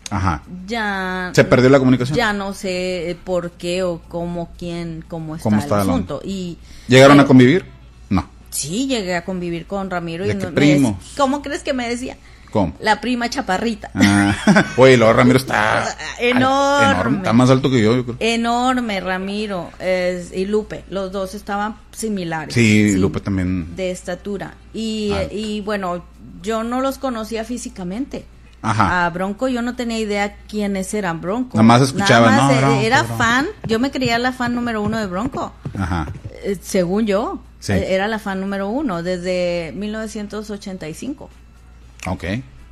Ajá. ya ¿Se perdió la comunicación? ya no sé por qué o cómo, quién, cómo está ¿Cómo el está el asunto. Y ¿Llegaron a convivir? No. Sí, llegué a convivir con Ramiro ¿De y qué no- primos? ¿Cómo crees que me decía? ¿Cómo? La prima chaparrita. Ah, <laughs> oye, luego Ramiro está <laughs> Enorme. enorme. Está más alto que yo, yo creo. Enorme, Ramiro es- y Lupe. Los dos estaban similares. Sí, Lupe también. De estatura. Y, y bueno, yo no los conocía físicamente. Ajá. A Bronco yo no tenía idea quiénes eran Bronco. Nada más escuchaba, Nada más, no, eh, Bronco, era Bronco. fan, yo me creía la fan número uno de Bronco. Ajá. Eh, según yo, Sí. eh, era la fan número uno desde 1985. Ok.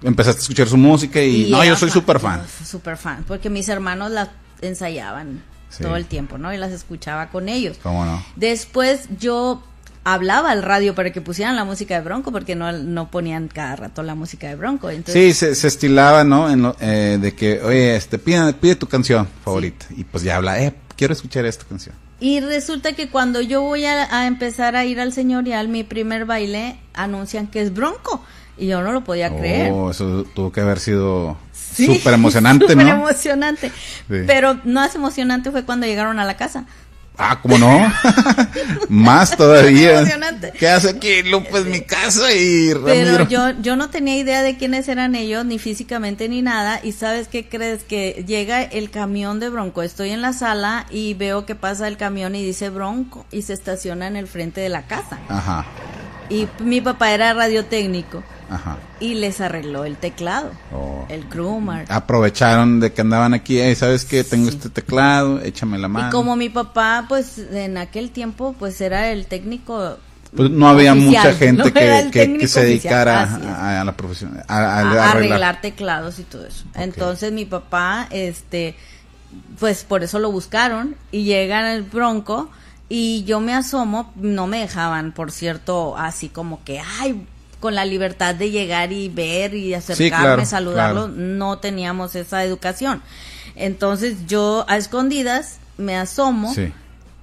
Empezaste a escuchar su música y, no, yo soy súper fan. Súper fan, porque mis hermanos las ensayaban Sí. todo el tiempo, ¿no? Y las escuchaba con ellos. ¿Cómo no? Después yo hablaba al radio para que pusieran la música de Bronco, porque no, no ponían cada rato la música de Bronco. Entonces, Sí, se, se estilaba, ¿no? En lo- eh, de que, oye, este, pide, pide tu canción favorita. Y pues ya habla, eh, quiero escuchar esta canción. Y resulta que cuando yo voy a, a empezar a ir al señorial, mi primer baile, anuncian que es Bronco. Y yo no lo podía creer. Eso tuvo que haber sido Sí, <laughs> súper emocionante, súper ¿no? emocionante. Sí. Pero más emocionante fue cuando llegaron a la casa. Ah, ¿cómo no? <laughs> Más todavía. ¿Qué hace aquí, Lupe, en mi casa y Ramiro? Pero yo, yo no tenía idea de quiénes eran ellos, ni físicamente ni nada. Y sabes qué crees que llega el camión de Bronco. Estoy en la sala y veo que pasa el camión y dice Bronco y se estaciona en el frente de la casa. Ajá, Y mi papá era radiotécnico ajá. y les arregló el teclado, Oh. el Krumar. Aprovecharon de que andaban aquí, "Ey, ¿sabes qué? Tengo este teclado, échame la mano. Y como mi papá, pues en aquel tiempo, pues era el técnico. Pues no había oficial, mucha <laughs> gente no que, se dedicara a, a la profesión, a, arreglar. teclados y todo eso. Entonces mi papá, este, pues por eso lo buscaron y llega el Bronco y yo me asomo, no me dejaban, por cierto, así como que, ay, con la libertad de llegar y ver y acercarme, claro, saludarlo, claro. no teníamos esa educación. Entonces yo a escondidas me asomo Sí.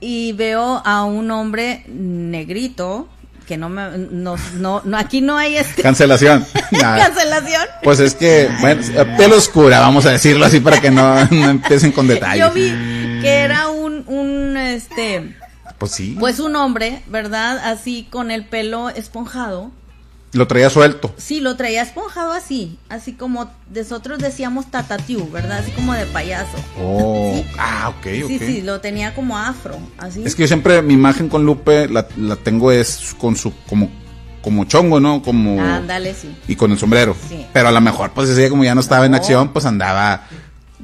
y veo a un hombre negrito que no me no, no, no aquí no hay este Cancelación. <laughs> <laughs> Cancelación Pues es que, bueno, piel oscura, vamos a decirlo así para que no, no empiecen con detalles. Yo vi que era un, un, este, Pues sí, pues un hombre, ¿verdad? Así con el pelo esponjado. Lo traía suelto. Sí, lo traía esponjado así, así como nosotros decíamos tatatiu, ¿verdad? Así como de payaso. Oh, Sí. ah, ok, ok. Sí, sí, lo tenía como afro, así. Es que yo siempre mi imagen con Lupe la, la tengo es con su, como, como chongo, ¿no? Como... Ándale, sí. Y con el sombrero. Sí. Pero a lo mejor, pues ese día como ya no estaba en acción, pues andaba...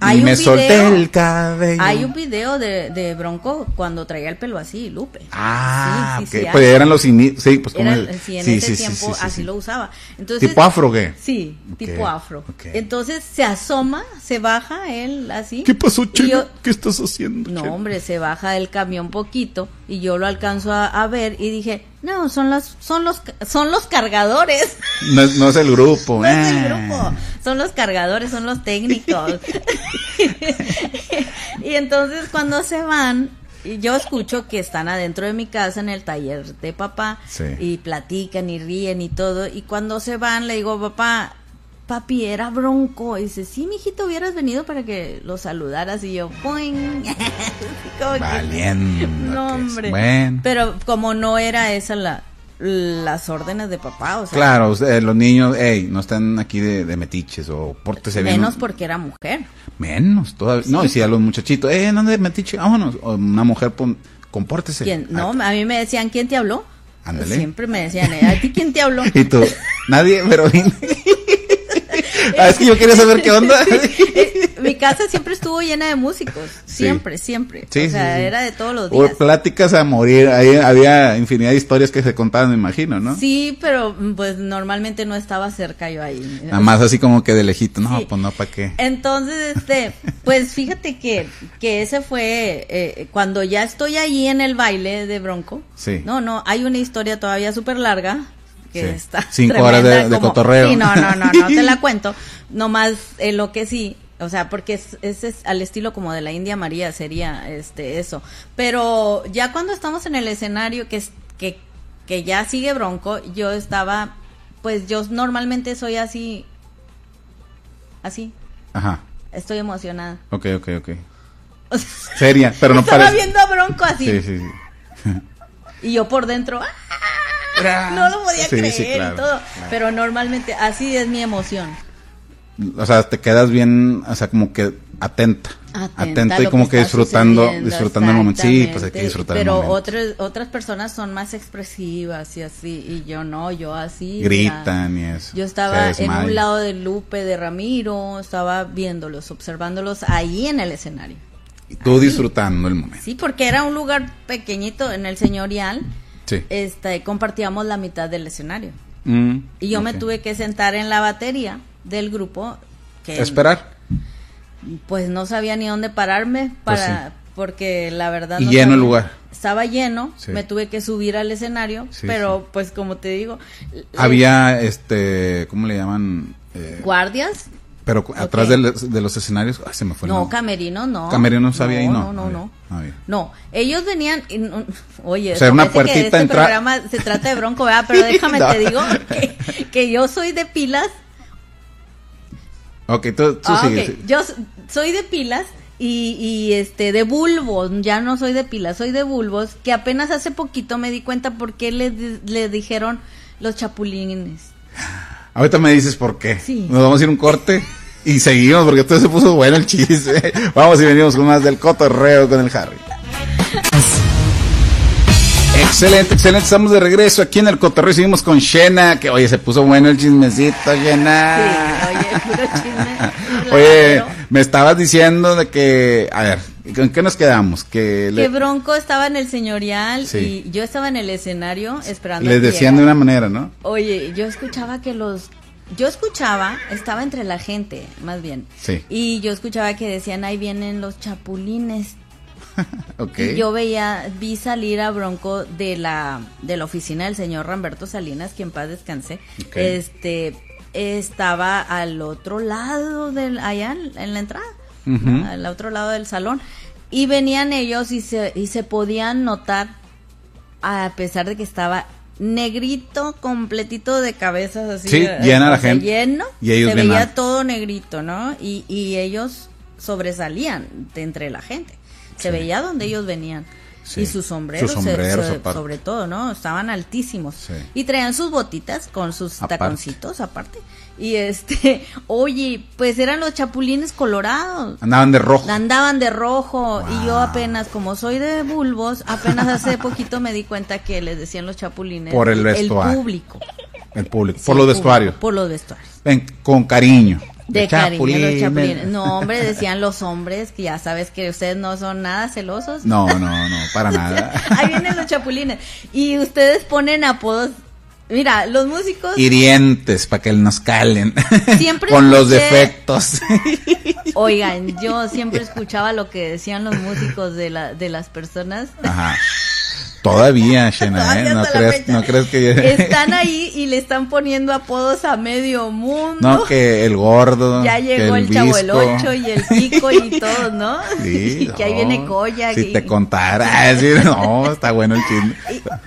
Hay y un me video. solté el cabello. Hay un video de, de Bronco cuando traía el pelo así, Lupe. Ah, Sí, sí, ok. sí, pues eran los inicios. Sí, pues como el... sí, en ese tiempo sí, sí, así sí. lo usaba. Entonces, ¿Tipo afro qué? Sí, Ok, tipo afro. ok. Entonces se asoma, se baja él así. ¿Qué pasó, Chelo? ¿Qué estás haciendo, No, Chelo? hombre, se baja del camión poquito y yo lo alcanzo a, a ver y dije, no, son las, son los, son los cargadores. No, es- no es el grupo. <laughs> No es el eh. grupo, son los cargadores, son los técnicos. <laughs> y entonces cuando se van, y yo escucho que están adentro de mi casa en el taller de papá Sí. y platican y ríen y todo. Y cuando se van, le digo, papá, papi, era bronco. Y dice, sí, mijito, hubieras venido para que lo saludaras. Y yo, ¡poing! <laughs> Valiendo. <laughs> No, hombre. Bueno. Pero como no era esa la, las órdenes de papá, o sea, Claro, los niños, hey, no están aquí de, de metiches o pórtese bien. menos porque era mujer. Menos, todavía. No, y si a los muchachitos, eh, no de metiche, vámonos. O una mujer, pon, compórtese. ¿Quién? No, a mí me decían, ¿quién te habló? Ándale. Siempre me decían. ¿a ti quién te habló? <laughs> Y tú, nadie, pero. Ah, es que yo quería saber qué onda. <laughs> Eh, Mi casa siempre estuvo llena de músicos, siempre, siempre. Sí, o sea, sí, era de todos los O días. pláticas a morir. Ahí había infinidad de historias que se contaban, me imagino, ¿no? Sí, pero mm, pues normalmente no estaba cerca yo ahí. Nada más así como que de lejito. No, pues no, ¿para qué? Entonces, este, pues fíjate que, que ese fue eh, cuando ya estoy ahí en el baile de Bronco. Sí. No, no, hay una historia todavía súper larga que Sí. está. Cinco horas de- de cotorreo. Sí, no, no, no, no te la <laughs> cuento. Nomás eh, lo que sí, o sea, porque es, es, es al estilo como de la India María sería este eso. Pero ya cuando estamos en el escenario que es que que ya sigue Bronco, yo estaba pues yo normalmente soy así así Ajá. Estoy emocionada. Ok, ok, ok. <laughs> O sea, Seria, pero no estaba parece. viendo a Bronco así. Sí, sí, sí. Y yo por dentro, ¡ah! No lo podía Sí, creer sí, claro, y todo. claro. Pero normalmente así es mi emoción. O sea, te quedas bien, o sea, como que atenta. Atenta y como que que, disfrutando, disfrutando el momento. Sí, pues hay que disfrutar Pero el momento. otras otras personas son más expresivas y así, y yo no, yo así. Gritan mira. y eso. Yo estaba en un lado de Lupe, de Ramiro, estaba viéndolos, observándolos ahí en el escenario. Y tú disfrutando el momento. Sí, porque era un lugar pequeñito en el señorial. Sí. Este, compartíamos la mitad del escenario. Mm, Y yo me tuve que sentar en la batería del grupo. Que Esperar. Pues no sabía ni dónde pararme Pues para sí. porque la verdad Y no lleno el lugar. Estaba lleno, Sí. me tuve que subir al escenario, pero pues como te digo, Había, este, ¿cómo le llaman? Eh, guardias, pero atrás de, los- de los escenarios, ay, se me fue no nombre. camerinos, no. Camerinos había ahí, no. No, no, no. había. No, ellos venían, y no- oye, O sea, una que este entra- programa se trata de bronco, ¿verdad? Pero <laughs> déjame No. te digo que, que yo soy de pilas Ok, tú, tú Ah, sigue, ok. sí. Yo soy de pilas y, y, este de bulbos, ya no soy de pilas, soy de bulbos, que apenas hace poquito me di cuenta por qué le, le dijeron los chapulines. Ahorita me dices por qué. Sí. Nos vamos a ir un corte y seguimos porque todo se puso bueno el chiste. <laughs> vamos y venimos con más del cotorreo con el Harry. Excelente, excelente. Estamos de regreso aquí en el cotorreo. Seguimos con Shena, que oye, se puso bueno el chismecito, Shena. Sí, oye, <laughs> puro chisme. <laughs> Oye, me estabas diciendo de que, a ver, ¿con qué nos quedamos? Que, le- Que Bronco estaba en el señorial Sí. y yo estaba en el escenario esperando. les decían de una manera, ¿no? Oye, yo escuchaba que los... Yo escuchaba, estaba entre la gente, más bien. Sí. Y yo escuchaba que decían, ahí vienen los chapulines. <laughs> Ok. Y yo veía, vi salir a Bronco de la, de la oficina del señor Ramberto Salinas, que en paz descanse. Este, estaba al otro lado del, allá en, la entrada, al otro lado del salón. Y venían ellos y se, y se podían notar, a pesar de que estaba negrito, completito de cabezas así. Sí, eh, llena la gente. Lleno. Y ellos se veía todo negrito, ¿no? Y, y ellos sobresalían de entre la gente. Se Sí. veía donde ellos venían. Sí. Y sus sombreros, Sus se- sombreros, se- aparte. sobre todo, ¿no? Estaban altísimos. Sí. Y traían sus botitas con sus Aparte. taconcitos aparte. Y este, <laughs> oye, pues eran los chapulines colorados. Andaban de rojo. Andaban de rojo y yo apenas, como soy de bulbos, apenas hace <laughs> poquito me di cuenta que les decían los chapulines. Por el El vestuario. público. El público. Sí, por el los vestuarios. Por los vestuarios. Ven, con cariño. De cariño, los chapulines. No, hombre, decían <laughs> los hombres, que ya sabes que ustedes no son nada celosos. No, no, no, para nada. Ahí vienen los chapulines. Y ustedes ponen apodos. Mira, los músicos. Hirientes, para que nos calen. Siempre <laughs> Con los defectos. <laughs> Oigan, yo siempre escuchaba lo que decían los músicos de, la, de las personas. Ajá. Todavía, <laughs> Shena, ¿eh? No crees, no crees que... Están <laughs> ahí y le están poniendo apodos a medio mundo. No, que el gordo. ya llegó el, chavo el. 8 y el pico y <laughs> todo, ¿no? Sí, y que ahí no. viene Coya. Si y, te contara, sí, no, está bueno el chisme.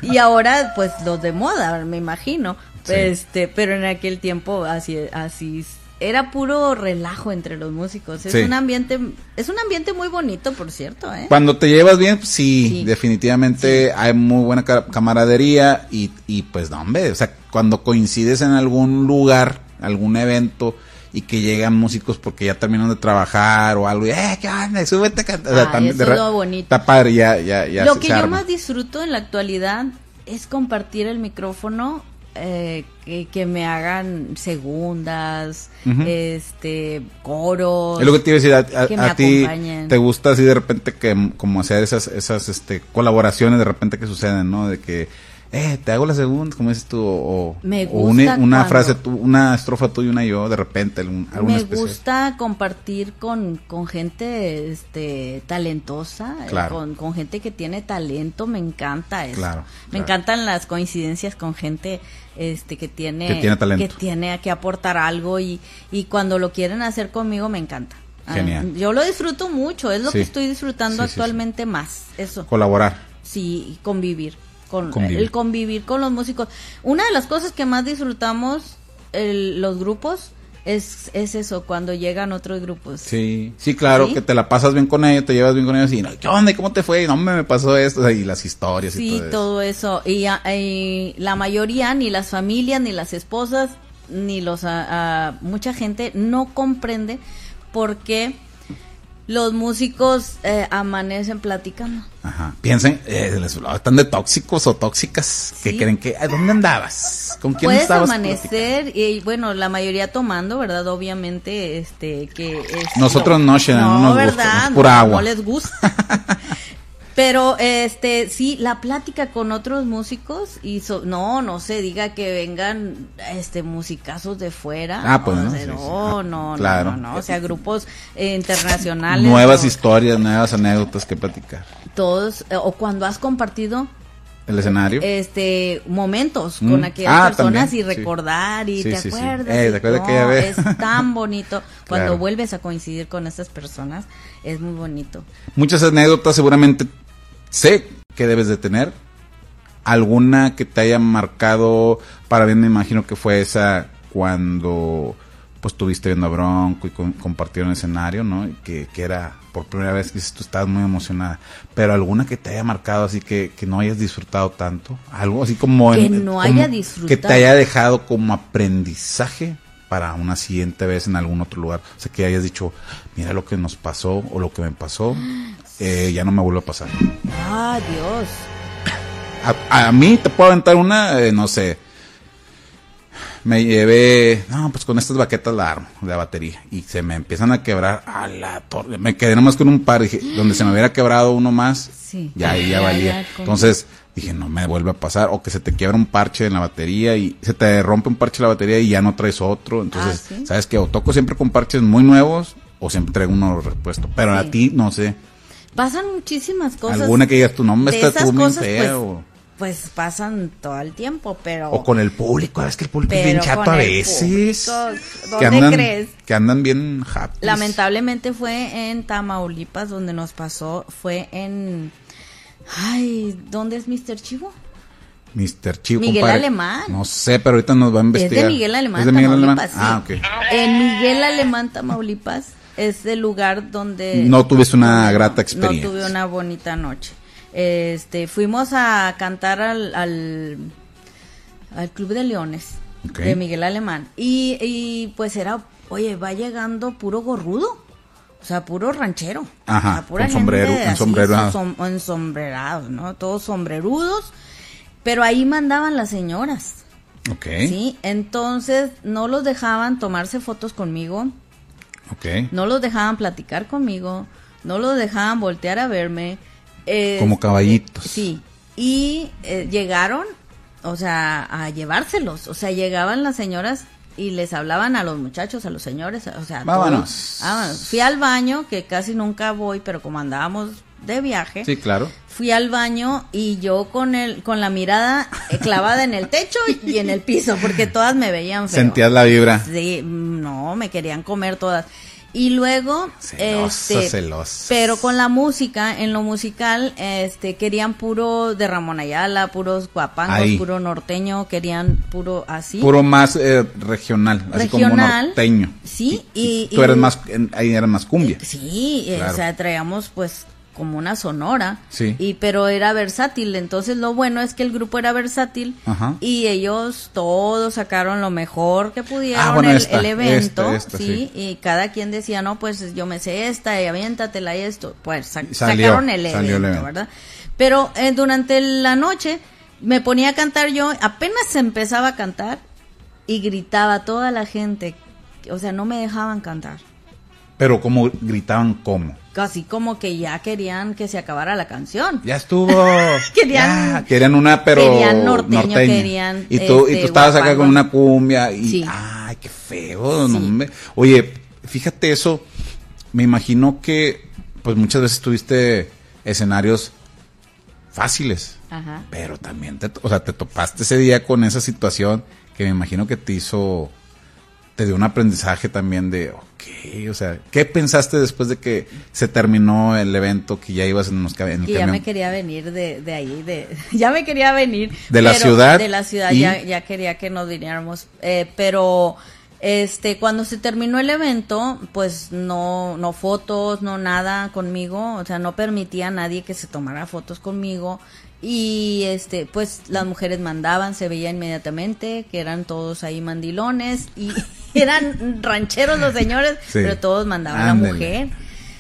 y, y ahora, pues, los de moda, me imagino. Sí. Este, pero en aquel tiempo así, así era puro relajo entre los músicos. Es Sí. un ambiente, es un ambiente muy bonito, por cierto, ¿eh? Cuando te llevas bien, pues, sí, Sí. definitivamente hay muy buena ca- camaradería y, y pues no, hombre, o sea, cuando coincides en algún lugar, algún evento y que llegan músicos porque ya terminan de trabajar o algo, y, eh, ¿qué onda? Súbete. O sea, Ay, también eso de es lo bonito. Padre, ya, ya, ya Lo se- que se yo arma. más disfruto en la actualidad es compartir el micrófono, eh, que, que me hagan segundas, Ujú. este, coros. Es lo que te iba a decir, a, a- me a ti te gusta así de repente que como hacer esas esas este colaboraciones de repente que suceden, ¿no? De que eh, te hago la segunda, como dices tú, o, Me o una, gusta una frase, tú, una estrofa tuya y una yo, de repente, algún, alguna me especial. gusta compartir con, con gente este talentosa, eh, Claro. con, con gente que tiene talento, me encanta eso. Claro, me claro. encantan las coincidencias con gente este que tiene Que tiene talento. que tiene que aportar algo y, y cuando lo quieren hacer conmigo me encanta. Ah, Genial. yo lo disfruto mucho, es lo Sí. que estoy disfrutando Sí, sí, sí. actualmente más, eso. Colaborar. Sí, convivir. Con, Convivir. El convivir con los músicos. Una de las cosas que más disfrutamos el- los grupos es, es eso, cuando llegan otros grupos. Sí, sí, claro, ¿Sí? que te la pasas bien con ellos, te llevas bien con ellos y, no, ¿qué onda? ¿Cómo te fue? Y no, me, pasó esto, y las historias y todo, todo eso. Y, y la mayoría, ni las familias, ni las esposas, ni los... mucha gente no comprende por qué los músicos eh, amanecen platicando. Ajá. Piensen, eh, están de tóxicos o tóxicas que Sí. creen que, "Ay, ¿dónde andabas? ¿Con quién Puedes estabas? amanecer y bueno, la mayoría tomando, ¿verdad? Obviamente, este, que es... Nosotros no, Shannon, no no, nos gusta, ¿verdad? es pura No, agua. No les gusta. <laughs> Pero, este, sí, la plática con otros músicos y so- no, no se diga que vengan, este, musicazos de fuera. Ah, pues, ¿no? Sí, sí. no, Ah, no, claro. no, no, o sea, grupos eh, internacionales. Nuevas historias, nuevas anécdotas que platicar. Todos, eh, o cuando has compartido El escenario. este momentos Mm. con aquellas Ah, personas también, y sí. recordar y te acuerdas. Eh, ¿te acuerdas no, aquella vez? es tan bonito <laughs> cuando Claro. vuelves a coincidir con estas personas, es muy bonito. Muchas anécdotas seguramente sé que debes de tener. Alguna que te haya marcado para bien, me imagino que fue esa cuando pues estuviste viendo a Bronco y con- compartieron escenario, ¿no? Y que, que era por primera vez que tú estabas muy emocionada. Pero alguna que te haya marcado así que, que no hayas disfrutado tanto. Algo así como... Que en- no como haya Que disfrutado. te haya dejado como aprendizaje para una siguiente vez en algún otro lugar. O sea, que hayas dicho, mira lo que nos pasó o lo que me pasó, <gasps> <gasps> eh, ya no me vuelve a pasar. Ah, Dios. A, a mí te puedo aventar una, eh, no sé. Me llevé, no, pues con estas baquetas la armo, de batería. Y se me empiezan a quebrar a la torre. Me quedé nomás con un par, dije, donde se me hubiera quebrado uno más, Sí. ya ahí ya Ya, valía. ya, con- Entonces dije, no me vuelve a pasar. O que se te quiebra un parche en la batería y se te rompe un parche en la batería y ya no traes otro. Entonces, Ah, ¿sí? ¿sabes qué? O toco siempre con parches muy nuevos o siempre traigo uno repuesto. Pero a ti, no sé. Pasan muchísimas cosas. Alguna que digas tu nombre está esas tú bien cosas, fea pues, o- pues pasan todo el tiempo, pero... O con el público, es que el público es bien chato a veces. público, que ¿dónde andan, crees? Que andan bien happy. Lamentablemente fue en Tamaulipas donde nos pasó, fue en... Ay, ¿dónde es Mr. Chivo? Mr. Chivo, Miguel compadre. Alemán. No sé, pero ahorita nos va a Es investigar. de Miguel Alemán, ¿Es de Miguel Alemán? Sí. Ah, ok. En Miguel Alemán, Tamaulipas, es el lugar donde... No tuviste una grata experiencia. No tuve una bonita noche. Este, fuimos a cantar al, al, al Club de Leones de Miguel Alemán. Y, y pues era, oye, va llegando puro gorrudo. O sea, puro ranchero. Ajá, O sea, pura con sombrero- gente en así, sombrerado. som- ensombrerados, ¿no? Todos sombrerudos. Pero ahí mandaban las señoras. Ok. Sí, entonces no los dejaban tomarse fotos conmigo, No los dejaban platicar conmigo, no los dejaban voltear a verme. eh, Como caballitos. Sí, y eh, llegaron, o sea, a llevárselos, o sea, llegaban las señoras y les hablaban a los muchachos, a los señores, o sea, todos. Vámonos. Vámonos. Fui al baño, que casi nunca voy, pero como andábamos de viaje, Sí, claro. fui al baño y yo con el con la mirada clavada en el techo y en el piso porque todas me veían feo. Sentías la vibra. Sí, no, me querían comer todas. Y luego Celosas, este celosas. pero con la música, en lo musical este querían puro de Ramón Ayala, puros guapangos, Ahí. puro norteño, querían puro así. Puro más eh, regional, así como Regional. norteño. Sí, y- tú y- eres más, ahí eras más cumbia. Sí, eh, Claro. o sea, traíamos pues como una sonora. Sí. Y pero era versátil, entonces lo bueno es que el grupo era versátil Ajá. y ellos todos sacaron lo mejor que pudieron Ah, bueno, el, esta, el evento, esta, esta, sí, sí. y cada quien decía, "No, pues yo me sé esta y aviéntatela y esto." Pues sa- Salió, sacaron el evento, el evento. ¿verdad? Pero eh, durante la noche me ponía a cantar yo, apenas empezaba a cantar y gritaba toda la gente, o sea, no me dejaban cantar Pero como gritaban como. Casi como que ya querían que se acabara la canción. Ya estuvo. <laughs> Querían- Ya, querían una, pero. querían norteño, querían, Y tú, y este, tú estabas acá con una cumbia. Y. Sí. Ay, qué feo. Sí. Oye, fíjate eso. Me imagino que. Pues muchas veces tuviste escenarios fáciles. Ajá. Pero también te, o sea, te topaste ese día con esa situación que me imagino que te hizo, te dio un aprendizaje también de, ok, o sea, ¿qué pensaste después de que se terminó el evento, que ya ibas en, los, en el Y ya camión? me quería venir de, de ahí, de, <laughs> ya me quería venir. De la ciudad De la ciudad, y- ya, ya quería que nos viniéramos. Eh, pero, este, cuando se terminó el evento, pues no, no fotos, no nada conmigo, o sea, no permitía a nadie que se tomara fotos conmigo. Y este, pues las mujeres mandaban, se veía inmediatamente que eran todos ahí mandilones y <laughs> eran rancheros los señores, Sí. pero todos mandaban a la mujer.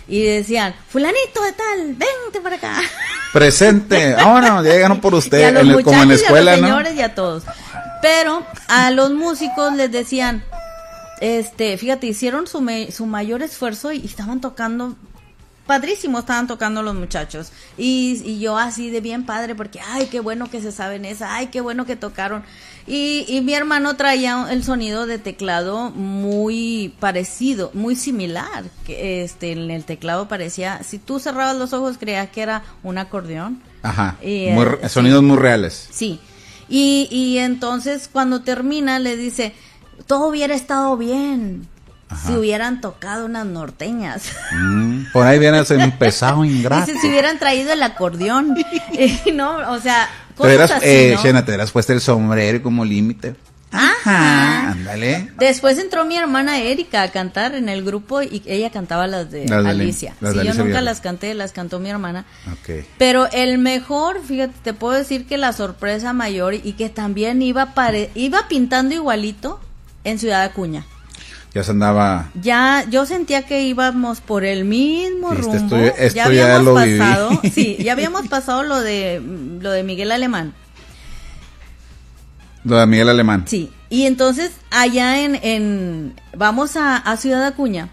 y decían, fulanito de tal, vente para acá. <laughs> Presente, ahora llegan por Y usted, a los en el- como en la muchachos y a escuela, los ¿no? señores y a todos. Pero a los músicos les decían, este, fíjate, hicieron su, me- su mayor esfuerzo y, y estaban tocando, padrísimo estaban tocando los muchachos. Y, y yo así de bien padre, porque, ay, qué bueno que se saben esa, ay, qué bueno que tocaron. Y, y mi hermano traía el sonido de teclado muy parecido, muy similar. Que este, en el teclado parecía, si tú cerrabas los ojos creías que era un acordeón. Ajá, Y, muy eh, sí. sonidos muy reales. Sí. Y, y entonces cuando termina le dice, todo hubiera estado bien Ajá. si hubieran tocado unas norteñas. Mm, por ahí viene ese empezado <laughs> ingrato. Dice, si hubieran traído el acordeón. <laughs> <laughs> No, o sea, Te cosas hubieras, así, eh, ¿no? Shena, te hubieras puesto el sombrero como límite. Ajá. ándale. Después entró mi hermana Erika a cantar en el grupo y ella cantaba las de Las de Lin- Alicia. las sí, de yo Alicia nunca las canté, las cantó mi hermana. Pero el mejor, fíjate, te puedo decir que la sorpresa mayor y que también iba pare- iba pintando igualito en Ciudad Acuña. Ya se andaba. Ya yo sentía que íbamos por el mismo Sí, este rumbo. esto- esto ya ya habíamos viví. pasado, <laughs> sí, ya habíamos pasado lo de lo de Miguel Alemán. Lo de Miguel Alemán. Sí, y entonces allá en, en vamos a, a Ciudad Acuña,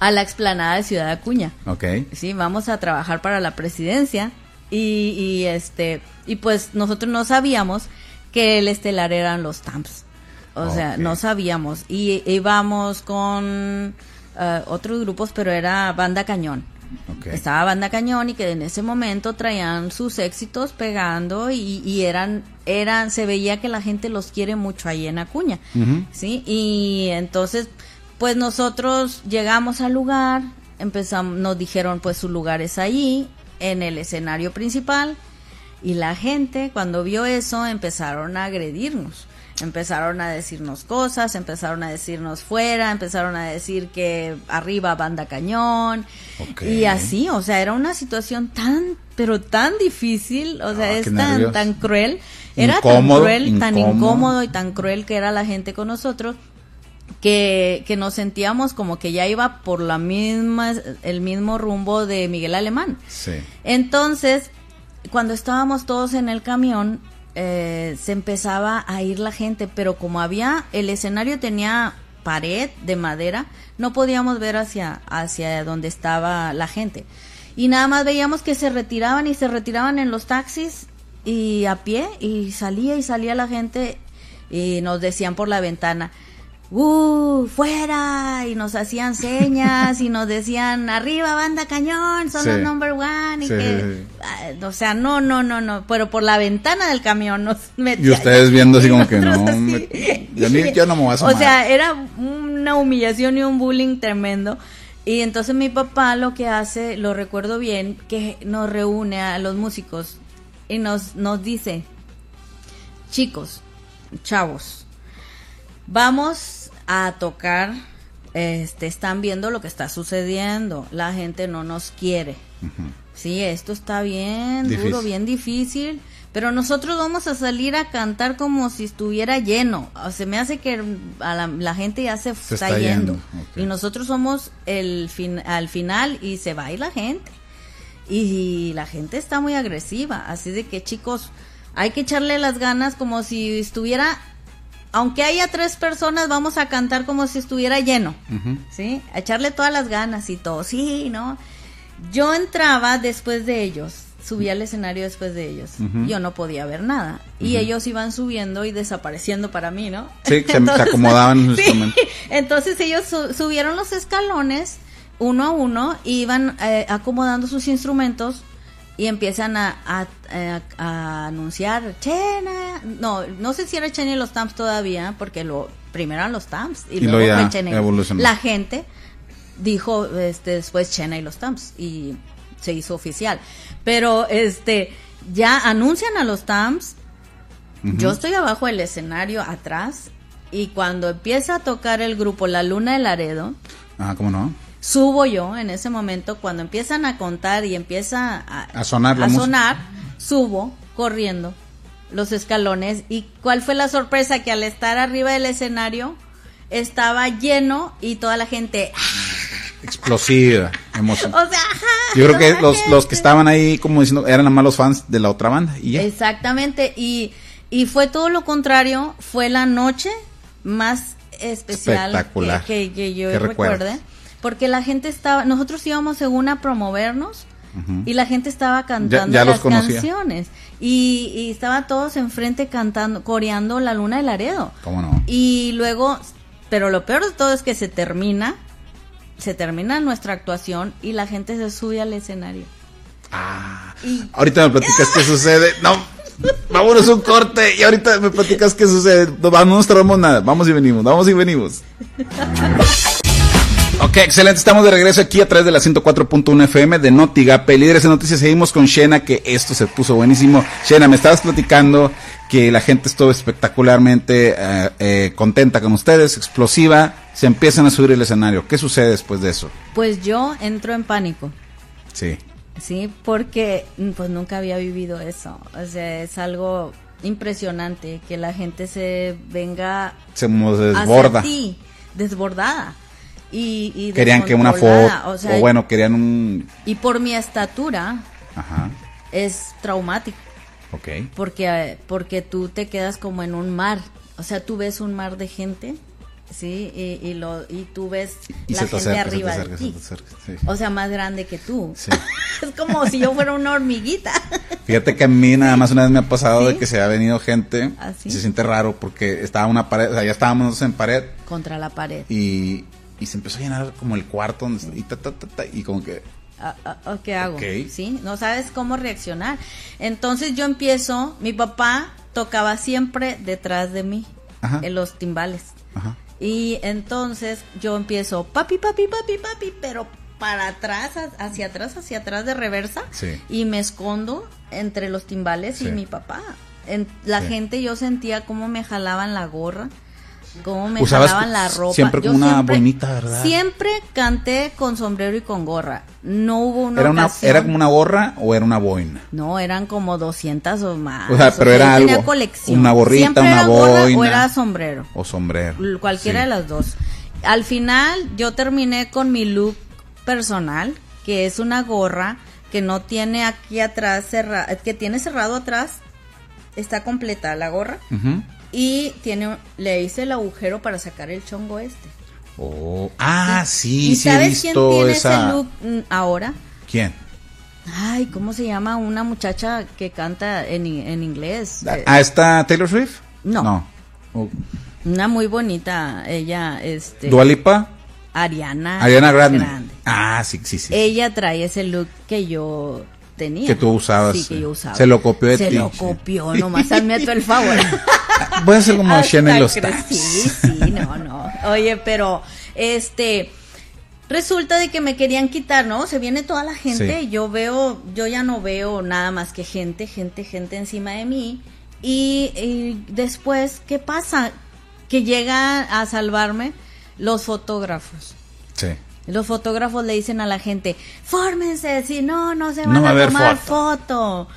a la explanada de Ciudad Acuña. Ok. Sí, vamos a trabajar para la presidencia y, y este y pues nosotros no sabíamos que el estelar eran los Tamps. O sea, no sabíamos y íbamos con eh, otros grupos, pero era Banda Cañón. Estaba Banda Cañón y que en ese momento traían sus éxitos pegando y, y eran, eran, se veía que la gente los quiere mucho ahí en Acuña. ¿sí? Y entonces, pues nosotros llegamos al lugar, empezamos, nos dijeron pues su lugar es ahí, en el escenario principal, y la gente cuando vio eso empezaron a agredirnos. Empezaron a decirnos cosas, empezaron a decirnos fuera, empezaron a decir que arriba banda cañón y así, o sea, era una situación tan, pero tan difícil, o sea, Ah, es tan, nervios. tan cruel, era Incómodo, tan cruel, tan incómodo. incómodo y tan cruel que era la gente con nosotros que, que nos sentíamos como que ya iba por la misma, el mismo rumbo de Miguel Alemán. Sí. Entonces, cuando estábamos todos en el camión, eh, se empezaba a ir la gente, pero como había, el escenario tenía pared de madera, no podíamos ver hacia, hacia donde estaba la gente. Y nada más veíamos que se retiraban y se retiraban en los taxis y a pie y salía y salía la gente y nos decían por la ventana, ¡Uh! ¡Fuera! Y nos hacían señas y nos decían, ¡Arriba, banda cañón! ¡Son Sí. los number one! Y Sí, que, ah, o sea, no, no, no, no. Pero por la ventana del camión nos <laughs> metían. Y ustedes viendo así como que no, me- ya ni- yo no me voy a <laughs> O sea, era una humillación y un bullying tremendo. Y entonces mi papá lo que hace, lo recuerdo bien, que nos reúne a los músicos y nos, nos dice, chicos, chavos, vamos a tocar, este, están viendo lo que está sucediendo, la gente no nos quiere. Sí, esto está bien duro, bien difícil, pero nosotros vamos a salir a cantar como si estuviera lleno. O se me hace que a la, la gente ya se, Se está, está yendo. Y nosotros somos el fin, al final y se va ir la gente. Y la gente está muy agresiva, así de que chicos, hay que echarle las ganas como si estuviera, aunque haya tres personas, vamos a cantar como si estuviera lleno. ¿sí? A echarle todas las ganas y todo, sí, ¿no? Yo entraba después de ellos, subía al escenario después de ellos. Yo no podía ver nada. Y ellos iban subiendo y desapareciendo para mí, ¿no? Sí, se- <laughs> se acomodaban en sus <laughs> sí, momentos. Entonces ellos su- subieron los escalones uno a uno, y iban eh, acomodando sus instrumentos y empiezan a, a- a- a anunciar Chena. No, no sé si era Chena y los Tamps todavía, porque lo primero eran los Tamps y, Y luego fue Chena. y- evolucionó. La gente dijo este después Chena y los Tamps y se hizo oficial. Pero este ya anuncian a los Tamps. Yo estoy abajo del escenario atrás y cuando empieza a tocar el grupo La Luna de Laredo, Ah, ¿cómo no? Subo yo en ese momento cuando empiezan a contar y empieza a, A sonar a subo corriendo los escalones y cuál fue la sorpresa que al estar arriba del escenario estaba lleno y toda la gente Explosiva, emoción. <laughs> O sea, ajá, Yo creo que los, los que estaban ahí, como diciendo, eran nada más los fans de la otra banda. Y ya. Exactamente, y, y fue todo lo contrario, fue la noche más especial Espectacular. que, que- que yo ¿Qué recuerde? Porque la gente estaba, nosotros íbamos según a promovernos y la gente estaba cantando ya las canciones y, y estaban todos enfrente cantando, coreando La Luna de Laredo. ¿Cómo no? Y luego, pero lo peor de todo es que se termina, se termina nuestra actuación y la gente se sube al escenario. Ah, Y ahorita me platicas qué sucede. No, vámonos un corte y ahorita me platicas qué sucede. No, no nos tardamos nada. Vamos y venimos, vamos y venimos. <laughs> Ok, excelente. Estamos de regreso aquí a través de la 104.1 FM de Notigape. Líderes de noticias, seguimos con Shena, que esto se puso buenísimo. Shena, me estabas platicando que la gente estuvo espectacularmente eh, eh, contenta con ustedes, explosiva. Se empiezan a subir el escenario. ¿Qué sucede después de eso? pues yo entro en pánico. Sí. Sí, porque mm, pues nunca había vivido eso. O sea, es algo impresionante que la gente se venga Se hacia desborda. ti, desbordada. Y, y Querían que una foto, o, bueno, querían un... Y por mi estatura Ajá, es traumático, ok. porque, eh, porque tú te quedas como en un mar. O sea, tú ves un mar de gente, ¿sí? Y, y, lo, y tú ves Y la gente acerca, arriba acerca, de ti. acerca, sí. O sea, más grande que tú. Sí. <laughs> es como si yo fuera una hormiguita. <laughs> Fíjate que a mí nada más una vez me ha pasado ¿Sí? de que se ha venido gente ¿Ah, y se siente raro porque estaba una pared, o sea, ya estábamos en pared contra la pared. y, y se empezó a llenar como el cuarto donde está- y, ta, ta, ta, ta, y como que Ah, ah, ah, ¿Qué hago? ¿Sí? No sabes cómo reaccionar. Entonces yo empiezo, mi papá tocaba siempre detrás de mí, Ajá. en los timbales. ajá, Y entonces yo empiezo, papi, papi, papi, papi, pero para atrás, ha- hacia atrás, hacia atrás de reversa. Sí. Y me escondo entre los timbales Sí. y mi papá. En, la gente yo sentía cómo me jalaban la gorra, cómo me jalaban la ropa. siempre Yo como una bonita, ¿verdad? Siempre canté con sombrero y con gorra. No hubo una era una ocasión- era como una gorra o era una boina. No, eran como 200 o más. O sea, pero era yo tenía algo, colección. una gorrita, Siempre una era gorra boina. o era sombrero. O sombrero. Cualquiera Sí. de las dos. Al final yo terminé con mi look personal, que es una gorra que no tiene aquí atrás cerrado, que tiene cerrado atrás, está completa la gorra Ujú. Y tiene un- le hice el agujero para sacar el chongo este. Oh, ah, sí, ¿Y sí he sabes quién tiene esa. ese look mm, ahora? ¿Quién? Ay, ¿cómo se llama una muchacha que canta en, en inglés? Eh, Ah, ¿está Taylor Swift? No. No. Oh, Una muy bonita, ella, este, Dua Lipa? Ariana, Ariana Grande. Grande. Ah, sí, sí, sí. Ella trae ese look que yo tenía. Que tú usabas, Sí, que yo usaba. Se lo copió de Se ti, lo sí. copió, nomás hazme tú el favor. <laughs> Voy a hacer como y los. Sí, sí, no, no. Oye, pero, este, resulta de que me querían quitar, ¿no? Se viene toda la gente, Sí. yo veo, yo ya no veo nada más que gente, gente, gente encima de mí. Y, y después, ¿qué pasa? Que llegan a salvarme los fotógrafos. Sí. Los fotógrafos le dicen a la gente, fórmense, si no, no se No van va a tomar foto". foto.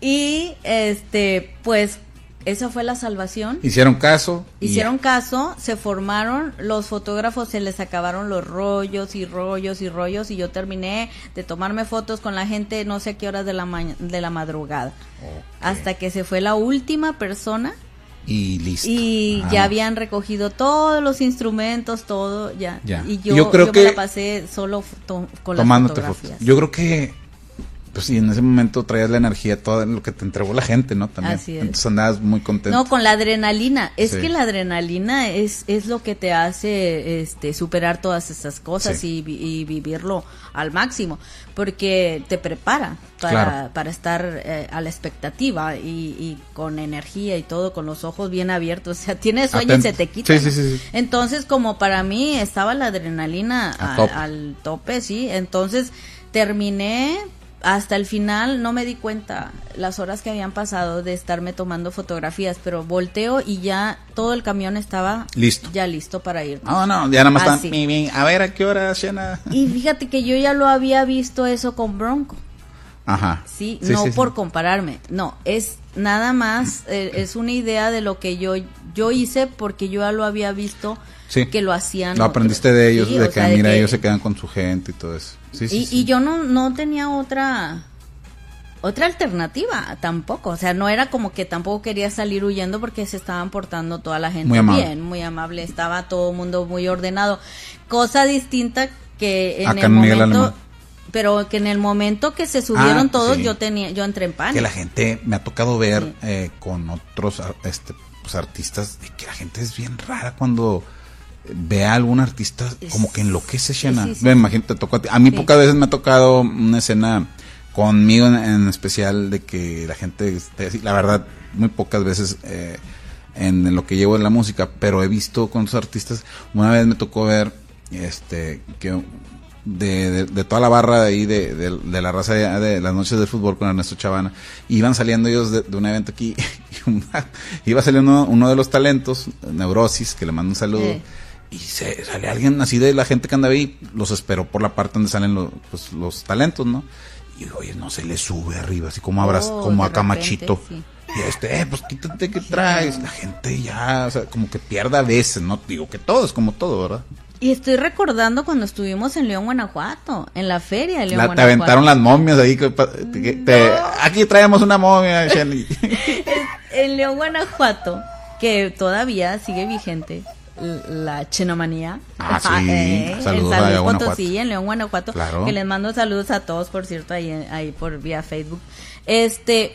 Y este, pues, esa fue la salvación. Hicieron caso. Hicieron caso, se formaron, los fotógrafos se les acabaron los rollos y rollos y rollos y yo terminé de tomarme fotos con la gente no sé a qué horas de la de la madrugada. Hasta que se fue la última persona. Y listo. y Ah. ya habían recogido todos los instrumentos, todo ya. Ya. Y yo, Yo creo yo que- me la pasé solo con las tomándote fotografías. fotos. Yo creo que, pues sí, en ese momento traías la energía, todo lo que te entregó la gente, ¿no? También. Así es. Entonces andabas muy contento. No, con la adrenalina. Es Sí. que la adrenalina es, es lo que te hace este, superar todas esas cosas Sí. y, vi- y vivirlo al máximo, porque te prepara para, Claro. para estar eh, a la expectativa y, y con energía y todo, con los ojos bien abiertos. <laughs> O sea, tienes sueño y se te quita. Sí, ¿no? sí, sí, sí. Entonces, como para mí estaba la adrenalina A al tope, sí. Entonces, terminé hasta el final, no me di cuenta las horas que habían pasado de estarme tomando fotografías, pero volteo y ya todo el camión estaba Listo. ya listo para ir. No, no, ya nada más están. A ver, ¿a qué hora? Y fíjate que yo ya lo había visto eso con Bronco. Ajá. Sí, Sí, no sí, sí. por compararme, no, es nada más, eh, es una idea de lo que yo, yo hice porque yo ya lo había visto Sí. que lo hacían. Lo aprendiste de ellos, Sí, de que sea, de mira, que- ellos se quedan con su gente y todo eso. Sí, sí, y, sí. y yo no, no tenía otra otra alternativa tampoco, o sea, no era como que tampoco quería salir huyendo porque se estaban portando toda la gente Muy amable. bien, muy amable, estaba todo el mundo muy ordenado, cosa distinta que en Acá el momento. Pero que en el momento que se subieron Ah, todos sí. yo tenía, yo entré en pánico. que la gente me ha tocado ver Sí. eh, con otros este, pues, artistas de que la gente es bien rara cuando ve a algún artista como que enloquece Shena. sí, Me imagino te tocó a ti. A mí pocas veces me ha tocado una escena conmigo en, en especial de que la gente. La verdad, muy pocas veces eh, en, lo que llevo en la música, pero he visto con otros artistas. Una vez me tocó ver este que de, de- de toda la barra de ahí de, de- la raza de, las noches del fútbol con Ernesto Chavana. Iban saliendo ellos de, de un evento aquí <laughs> y una- iba saliendo uno, de los talentos Neurosis que le mando un saludo Eh. y se sale alguien así de la gente que anda ahí los esperó por la parte donde salen los, pues, los talentos no y oye no se le sube arriba así como abras Oh, como a Camachito repente, y este eh, pues quítate que traes la gente ya o sea como que pierda a veces no digo que todo es como todo verdad Y estoy recordando cuando estuvimos en León, Guanajuato, en la feria de León, La- te Guanajuato. aventaron las momias ahí. que pa- te- te- aquí traemos una momia, Shelly. <laughs> en León, Guanajuato, que todavía sigue vigente la chenomanía. Ah, sí. <laughs> en Saludos San a Luis. Potosí, en León, Guanajuato. Claro. Que les mando saludos a todos, por cierto, ahí, ahí por vía Facebook. Este,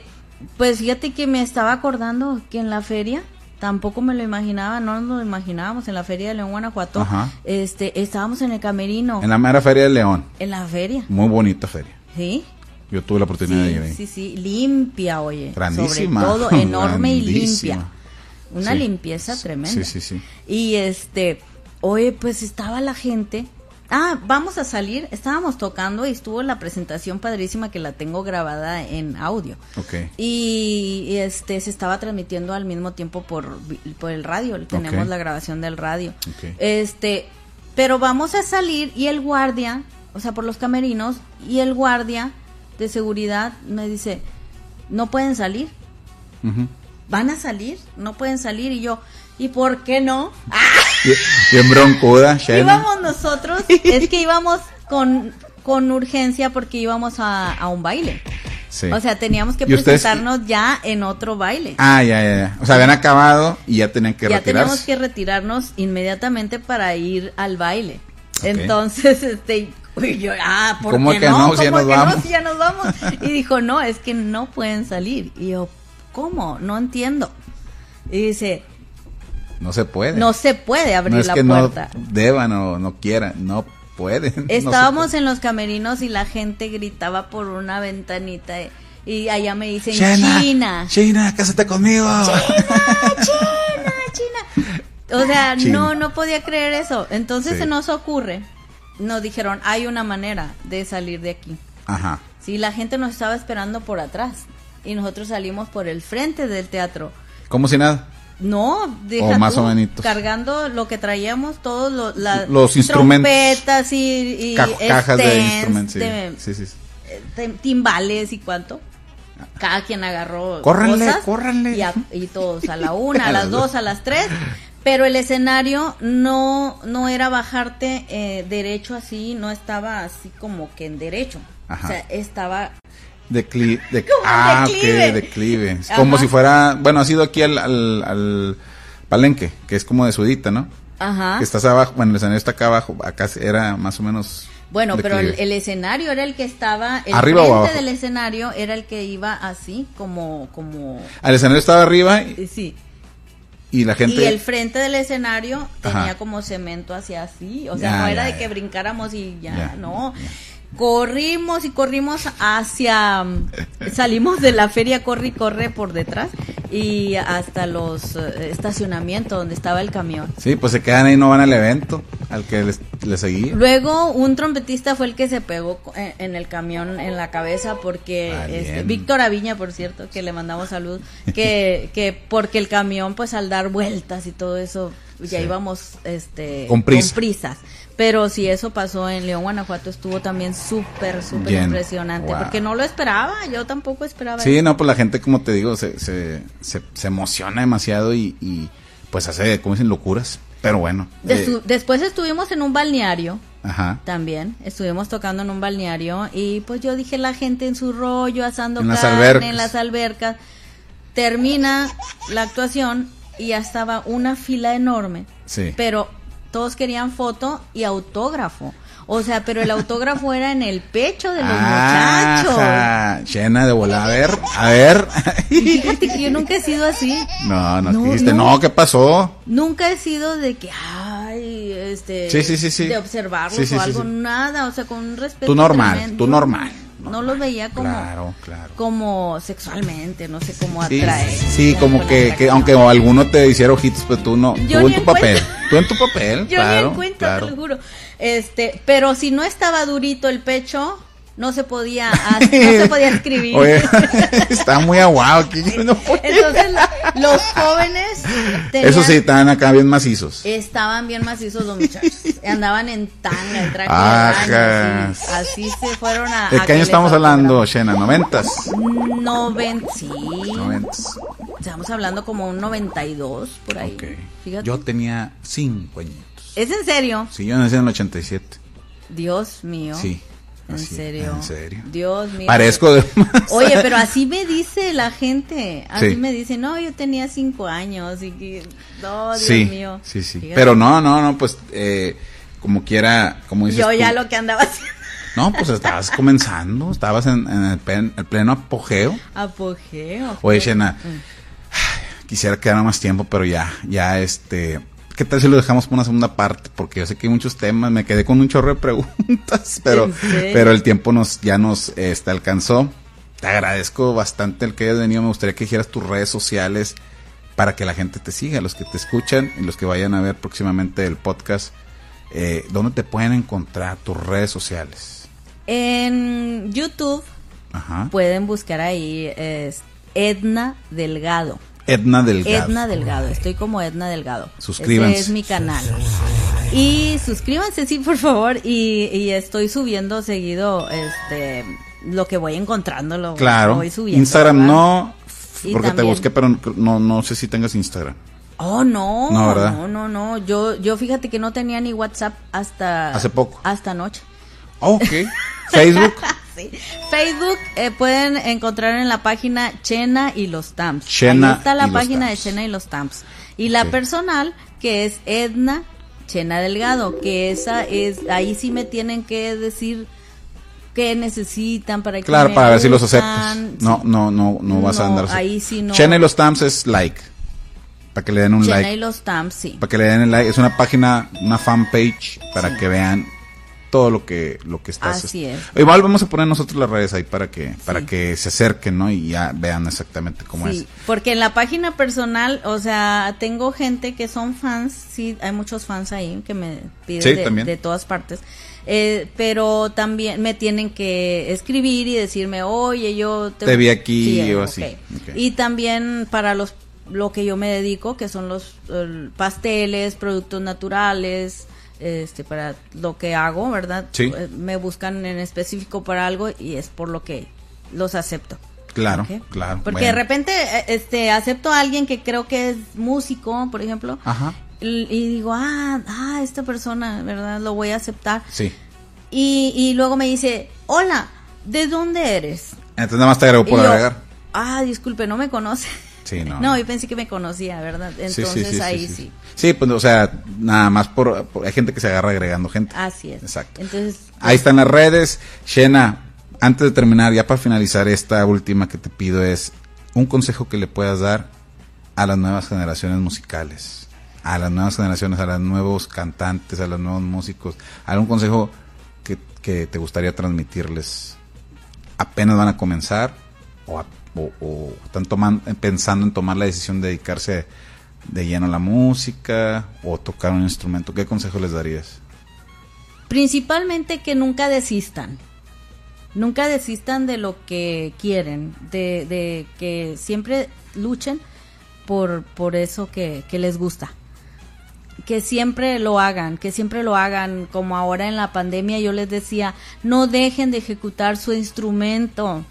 pues fíjate que me estaba acordando que en la feria, tampoco me lo imaginaba, no nos lo imaginábamos, en la feria de León, Guanajuato, Ajá. este, estábamos en el camerino, En la mera feria de León. en la feria, Muy bonita feria. ¿sí? Yo tuve la oportunidad de ir ahí. Sí, sí, limpia, oye. Grandísima. Sobre todo, <laughs> enorme y limpia. Una Sí. limpieza tremenda. Sí, sí, sí. Y este, oye, pues estaba la gente. Ah, vamos a salir. Estábamos tocando y estuvo la presentación padrísima que la tengo grabada en audio. Ok. Y, y, este se estaba transmitiendo al mismo tiempo por, por el radio. Tenemos la grabación del radio. Ok. Este, pero vamos a salir y el guardia, o sea, por los camerinos, y el guardia de seguridad me dice, no pueden salir, van a salir, no pueden salir. Y yo, ¿y por qué no? Bien, bien broncuda. <laughs> Íbamos nosotros, es que íbamos con, con urgencia porque íbamos a, a un baile. Sí. O sea, teníamos que ¿Y ustedes- presentarnos ya en otro baile. Ah, ya, ya, ya. O sea, habían acabado y ya tenían que ya retirarse. teníamos que retirarnos inmediatamente para ir al baile. Entonces, este, y yo, ah, ¿por ¿Cómo qué que no? no? Ya ¿Cómo nos que no? vamos. Si ya nos vamos. Y dijo, no, es que no pueden salir. Y yo, ¿cómo? No entiendo. Y dice, No se puede. no se puede abrir No es la que puerta. no deban o no quieran. No pueden. <laughs> No Estábamos puede. en los camerinos y la gente gritaba por una ventanita y allá me dicen Shena, China. China, cásate conmigo. China, <laughs> China. O sea, China. no, no podía creer eso. Entonces Sí. se nos ocurre, nos dijeron, hay una manera de salir de aquí. Ajá. Sí, la gente nos estaba esperando por atrás y nosotros salimos por el frente del teatro. ¿Cómo si nada? No, deja O más tú, o menitos. cargando lo que traíamos, todos lo- Los instrumentos. trompetas y, y Ca- cajas de stands, instrumentos. Sí. de- sí, sí, sí. eh, tim- timbales y cuánto. Cada quien agarró Córranle, cosas córranle. Y, a- y todos a la una, <laughs> a las dos, a las tres. Pero el escenario no no era bajarte eh, derecho así, no estaba así como que en derecho. Ajá. O sea, estaba Decli de ah, declive. ok, declive. Como Ajá. si fuera, bueno, has ido aquí al, al, al palenque, que es como de sudita, ¿no? ajá. Que estás abajo, bueno, el escenario está acá abajo, acá era más o menos. Bueno, pero el, escenario era el que estaba, el ¿Arriba o abajo? del escenario era el que iba así, como, como, El escenario estaba arriba y, eh, sí. y la gente. Y el frente del escenario tenía como cemento hacia así, o sea, Ya, no era ya, de que brincáramos y ya, Ya, no. Corrimos y corrimos hacia, salimos de la feria, corre y corre por detrás y hasta los eh, estacionamientos donde estaba el camión. Sí, pues se quedan ahí, no van al evento. al que le, le seguí. Luego un trompetista fue el que se pegó co- en, en el camión en la cabeza porque Ah, este. Víctor Aviña, por cierto, que le mandamos salud, que, <laughs> que porque el camión pues al dar vueltas y todo eso ya Sí. íbamos este Con prisa. prisas. Pero si eso pasó en León, Guanajuato, estuvo también súper, súper impresionante. Wow. Porque no lo esperaba, yo tampoco esperaba. Sí, eso. no, pues la gente, como te digo, se, se, se, se emociona demasiado y, y, pues hace, como dicen, locuras. Pero bueno. Destu- eh, Después estuvimos en un balneario. ajá. También estuvimos tocando en un balneario y pues yo dije la gente en su rollo asando En carne en las albercas. Termina la actuación y ya estaba una fila enorme. Sí. Pero todos querían foto y autógrafo. O sea, pero el autógrafo era en el pecho de los muchachos. Ajá, Llena de bola. A ver, a ver. Y fíjate que yo nunca he sido así. No, no, No, dijiste, no. no. ¿qué pasó? Nunca he sido de que, ay, este, Sí, sí, sí, sí. de observarlos o algo, nada, o sea, con un respeto. Tú normal, tremendo. tú normal. No los veía como, Claro, claro. como sexualmente, no sé cómo Sí, atraer. sí, como que, que aunque alguno te hiciera ojitos, pero tú no. Yo tú en tu papel. Tú en tu papel, Yo claro. ni en cuenta, claro. te lo juro. Este, pero si no estaba durito el pecho, no se podía, no se podía escribir. <laughs> Oye, está muy aguado aquí. yo <laughs> no. Entonces, los jóvenes tenían- Eso sí, estaban acá bien macizos. Estaban bien macizos los muchachos. Andaban en tanga, en traje Ajas. de baño. Así, así se fueron a. ¿De qué año estamos hablando. Shena? ¿Noventas? Noven, sí. Noventas. Estamos hablando como un 92 por ahí. Ok. Fíjate. Yo tenía cinco añitos. ¿Es en serio? Sí, yo nací en el 87. Dios mío. Sí. ¿En serio? En serio. Dios mío. Parezco de más. Oye, pero así me dice la gente. Así Sí. me dice, no, yo tenía cinco años y que, no, Dios sí, mío. sí, sí. Fíjate. Pero no, no, no, pues eh, como quiera, como dices Yo tú. ya lo que andaba haciendo. No, pues estabas comenzando, estabas en, en el, pen- el pleno apogeo. Apogeo. Oye, Shena, <sighs> quisiera quedar más tiempo, pero ya, ya este... ¿Qué tal si lo dejamos por una segunda parte? Porque yo sé que hay muchos temas, me quedé con un chorro de preguntas, <laughs> pero, pero el tiempo nos ya nos este, alcanzó. Te agradezco bastante el que hayas venido. Me gustaría que dijeras tus redes sociales para que la gente te siga, los que te escuchan y los que vayan a ver próximamente el podcast. Eh, ¿Dónde te pueden encontrar tus redes sociales? En YouTube Ajá. pueden buscar ahí Edna Delgado. Edna Delgado. Edna Delgado, estoy como Edna Delgado. Suscríbanse. Ese es mi canal. Y suscríbanse, sí, por favor. Y, y estoy subiendo seguido este lo que voy encontrando. Lo Claro. voy subiendo, Instagram ¿verdad? no, porque te busqué, pero no, no sé si tengas Instagram. Oh, no. No, ¿verdad? No, no, no. Yo, yo fíjate que no tenía ni WhatsApp hasta. Hace poco. Hasta anoche. Ok. <laughs> Facebook. Sí. Facebook eh, pueden encontrar en la página Chena y los Tamps. Chena Ahí está la página de. Chena y los Tamps. Y la personal, que es Edna Chena Delgado, que esa es, ahí sí me tienen que decir qué necesitan para que Claro, me para ver si los aceptas. No, no, no, no vas a No, andar. ahí sí no. Chena y los Tams es like. Para que le den un Chena like. y los Tamps, sí. Para que le den el like. Es una página, una fanpage para que vean todo lo que lo que estás. Así es. Igual vamos a poner nosotros las redes ahí para que para que se acerquen, ¿no? Y ya vean exactamente cómo Sí, es. porque en la página personal, o sea, tengo gente que son fans, sí, hay muchos fans ahí que me piden Sí, de, todas partes, eh, pero también me tienen que escribir y decirme, oye, yo Te vi aquí Sí, o así. Y también para los lo que yo me dedico, que son los eh, pasteles, productos naturales, este para lo que hago, ¿verdad? Sí. Eh, Me buscan en específico para algo y es por lo que los acepto. Claro, claro. Porque bueno. de repente eh, este acepto a alguien que creo que es músico, por ejemplo, Ajá. y, digo, ah, ah, esta persona, ¿verdad? Lo voy a aceptar. Sí. Y, y luego me dice, hola, ¿de dónde eres? Entonces nada más te agrego por Y yo, agregar. Ah, disculpe, no me conoce. <laughs> Sí, no. No, yo pensé que me conocía, ¿verdad? Entonces sí, sí, ahí sí, sí. Pues, o sea, nada más por, por- Hay gente que se agarra agregando gente. Así es. Exacto. Entonces, Ahí están las redes. Shena, antes de terminar, ya para finalizar esta última que te pido es un consejo que le puedas dar a las nuevas generaciones musicales, a las nuevas generaciones, a los nuevos cantantes, a los nuevos músicos, algún consejo que, que te gustaría transmitirles. Apenas van a comenzar o, a- o- están pensando en tomar la decisión de dedicarse de lleno la música o tocar un instrumento, ¿qué consejo les darías? Principalmente que nunca desistan. Nunca desistan de lo que quieren, de, que siempre luchen por, por eso que les gusta que siempre lo hagan, que siempre lo hagan, como ahora en la pandemia yo les decía, no dejen de ejecutar su instrumento,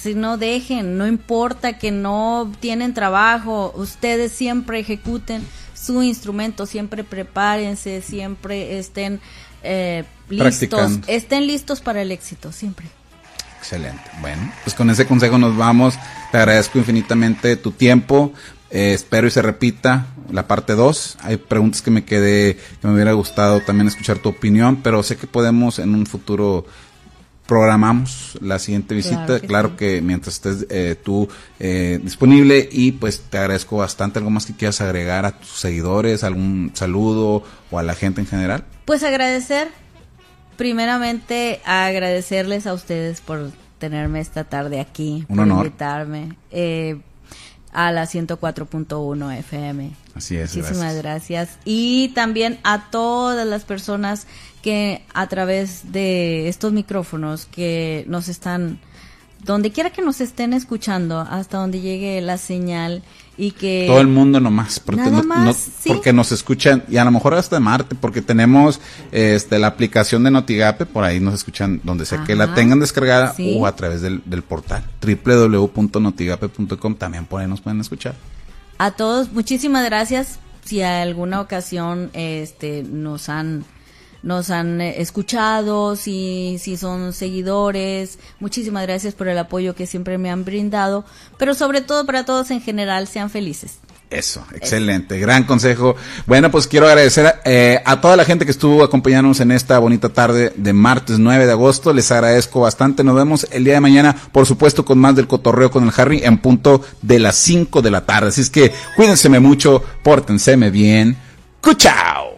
si no dejen, no importa que no tienen trabajo, ustedes siempre ejecuten su instrumento, siempre prepárense, siempre estén eh, listos, estén listos para el éxito, siempre. Excelente. Bueno, pues con ese consejo nos vamos. Te agradezco infinitamente tu tiempo. Eh, espero y se repita la parte 2. Hay preguntas que me quedé, que me hubiera gustado también escuchar tu opinión, pero sé que podemos en un futuro programamos la siguiente visita. Claro que, mientras estés eh, tú eh, disponible y pues te agradezco bastante. ¿Algo más que quieras agregar a tus seguidores? ¿Algún saludo o a la gente en general? Pues agradecer, primeramente agradecerles a ustedes por tenerme esta tarde aquí, Un por honor. invitarme. Eh, a la 104.1 FM. Así es. Muchísimas gracias. Y también a todas las personas que a través de estos micrófonos que nos están, donde quiera que nos estén escuchando, hasta donde llegue la señal y que todo el mundo nomás porque, Nada más, ¿sí? porque nos escuchan y a lo mejor hasta Marte porque tenemos este la aplicación de Notigape por ahí nos escuchan donde sea que la tengan descargada Sí. o a través del, del portal www.notigape.com también por ahí nos pueden escuchar a todos muchísimas gracias si a alguna ocasión este nos han nos han eh, escuchado, si, si son seguidores, muchísimas gracias por el apoyo que siempre me han brindado, pero sobre todo para todos en general, sean felices. Eso, excelente, gran consejo. Bueno, pues quiero agradecer eh, a toda la gente que estuvo acompañándonos en esta bonita tarde de martes 9 de agosto. Les agradezco bastante. Nos vemos el día de mañana, por supuesto, con más del cotorreo con el Harry en punto de las 5 de la tarde. Así es que cuídense mucho, pórtenseme bien. ¡Cuchao!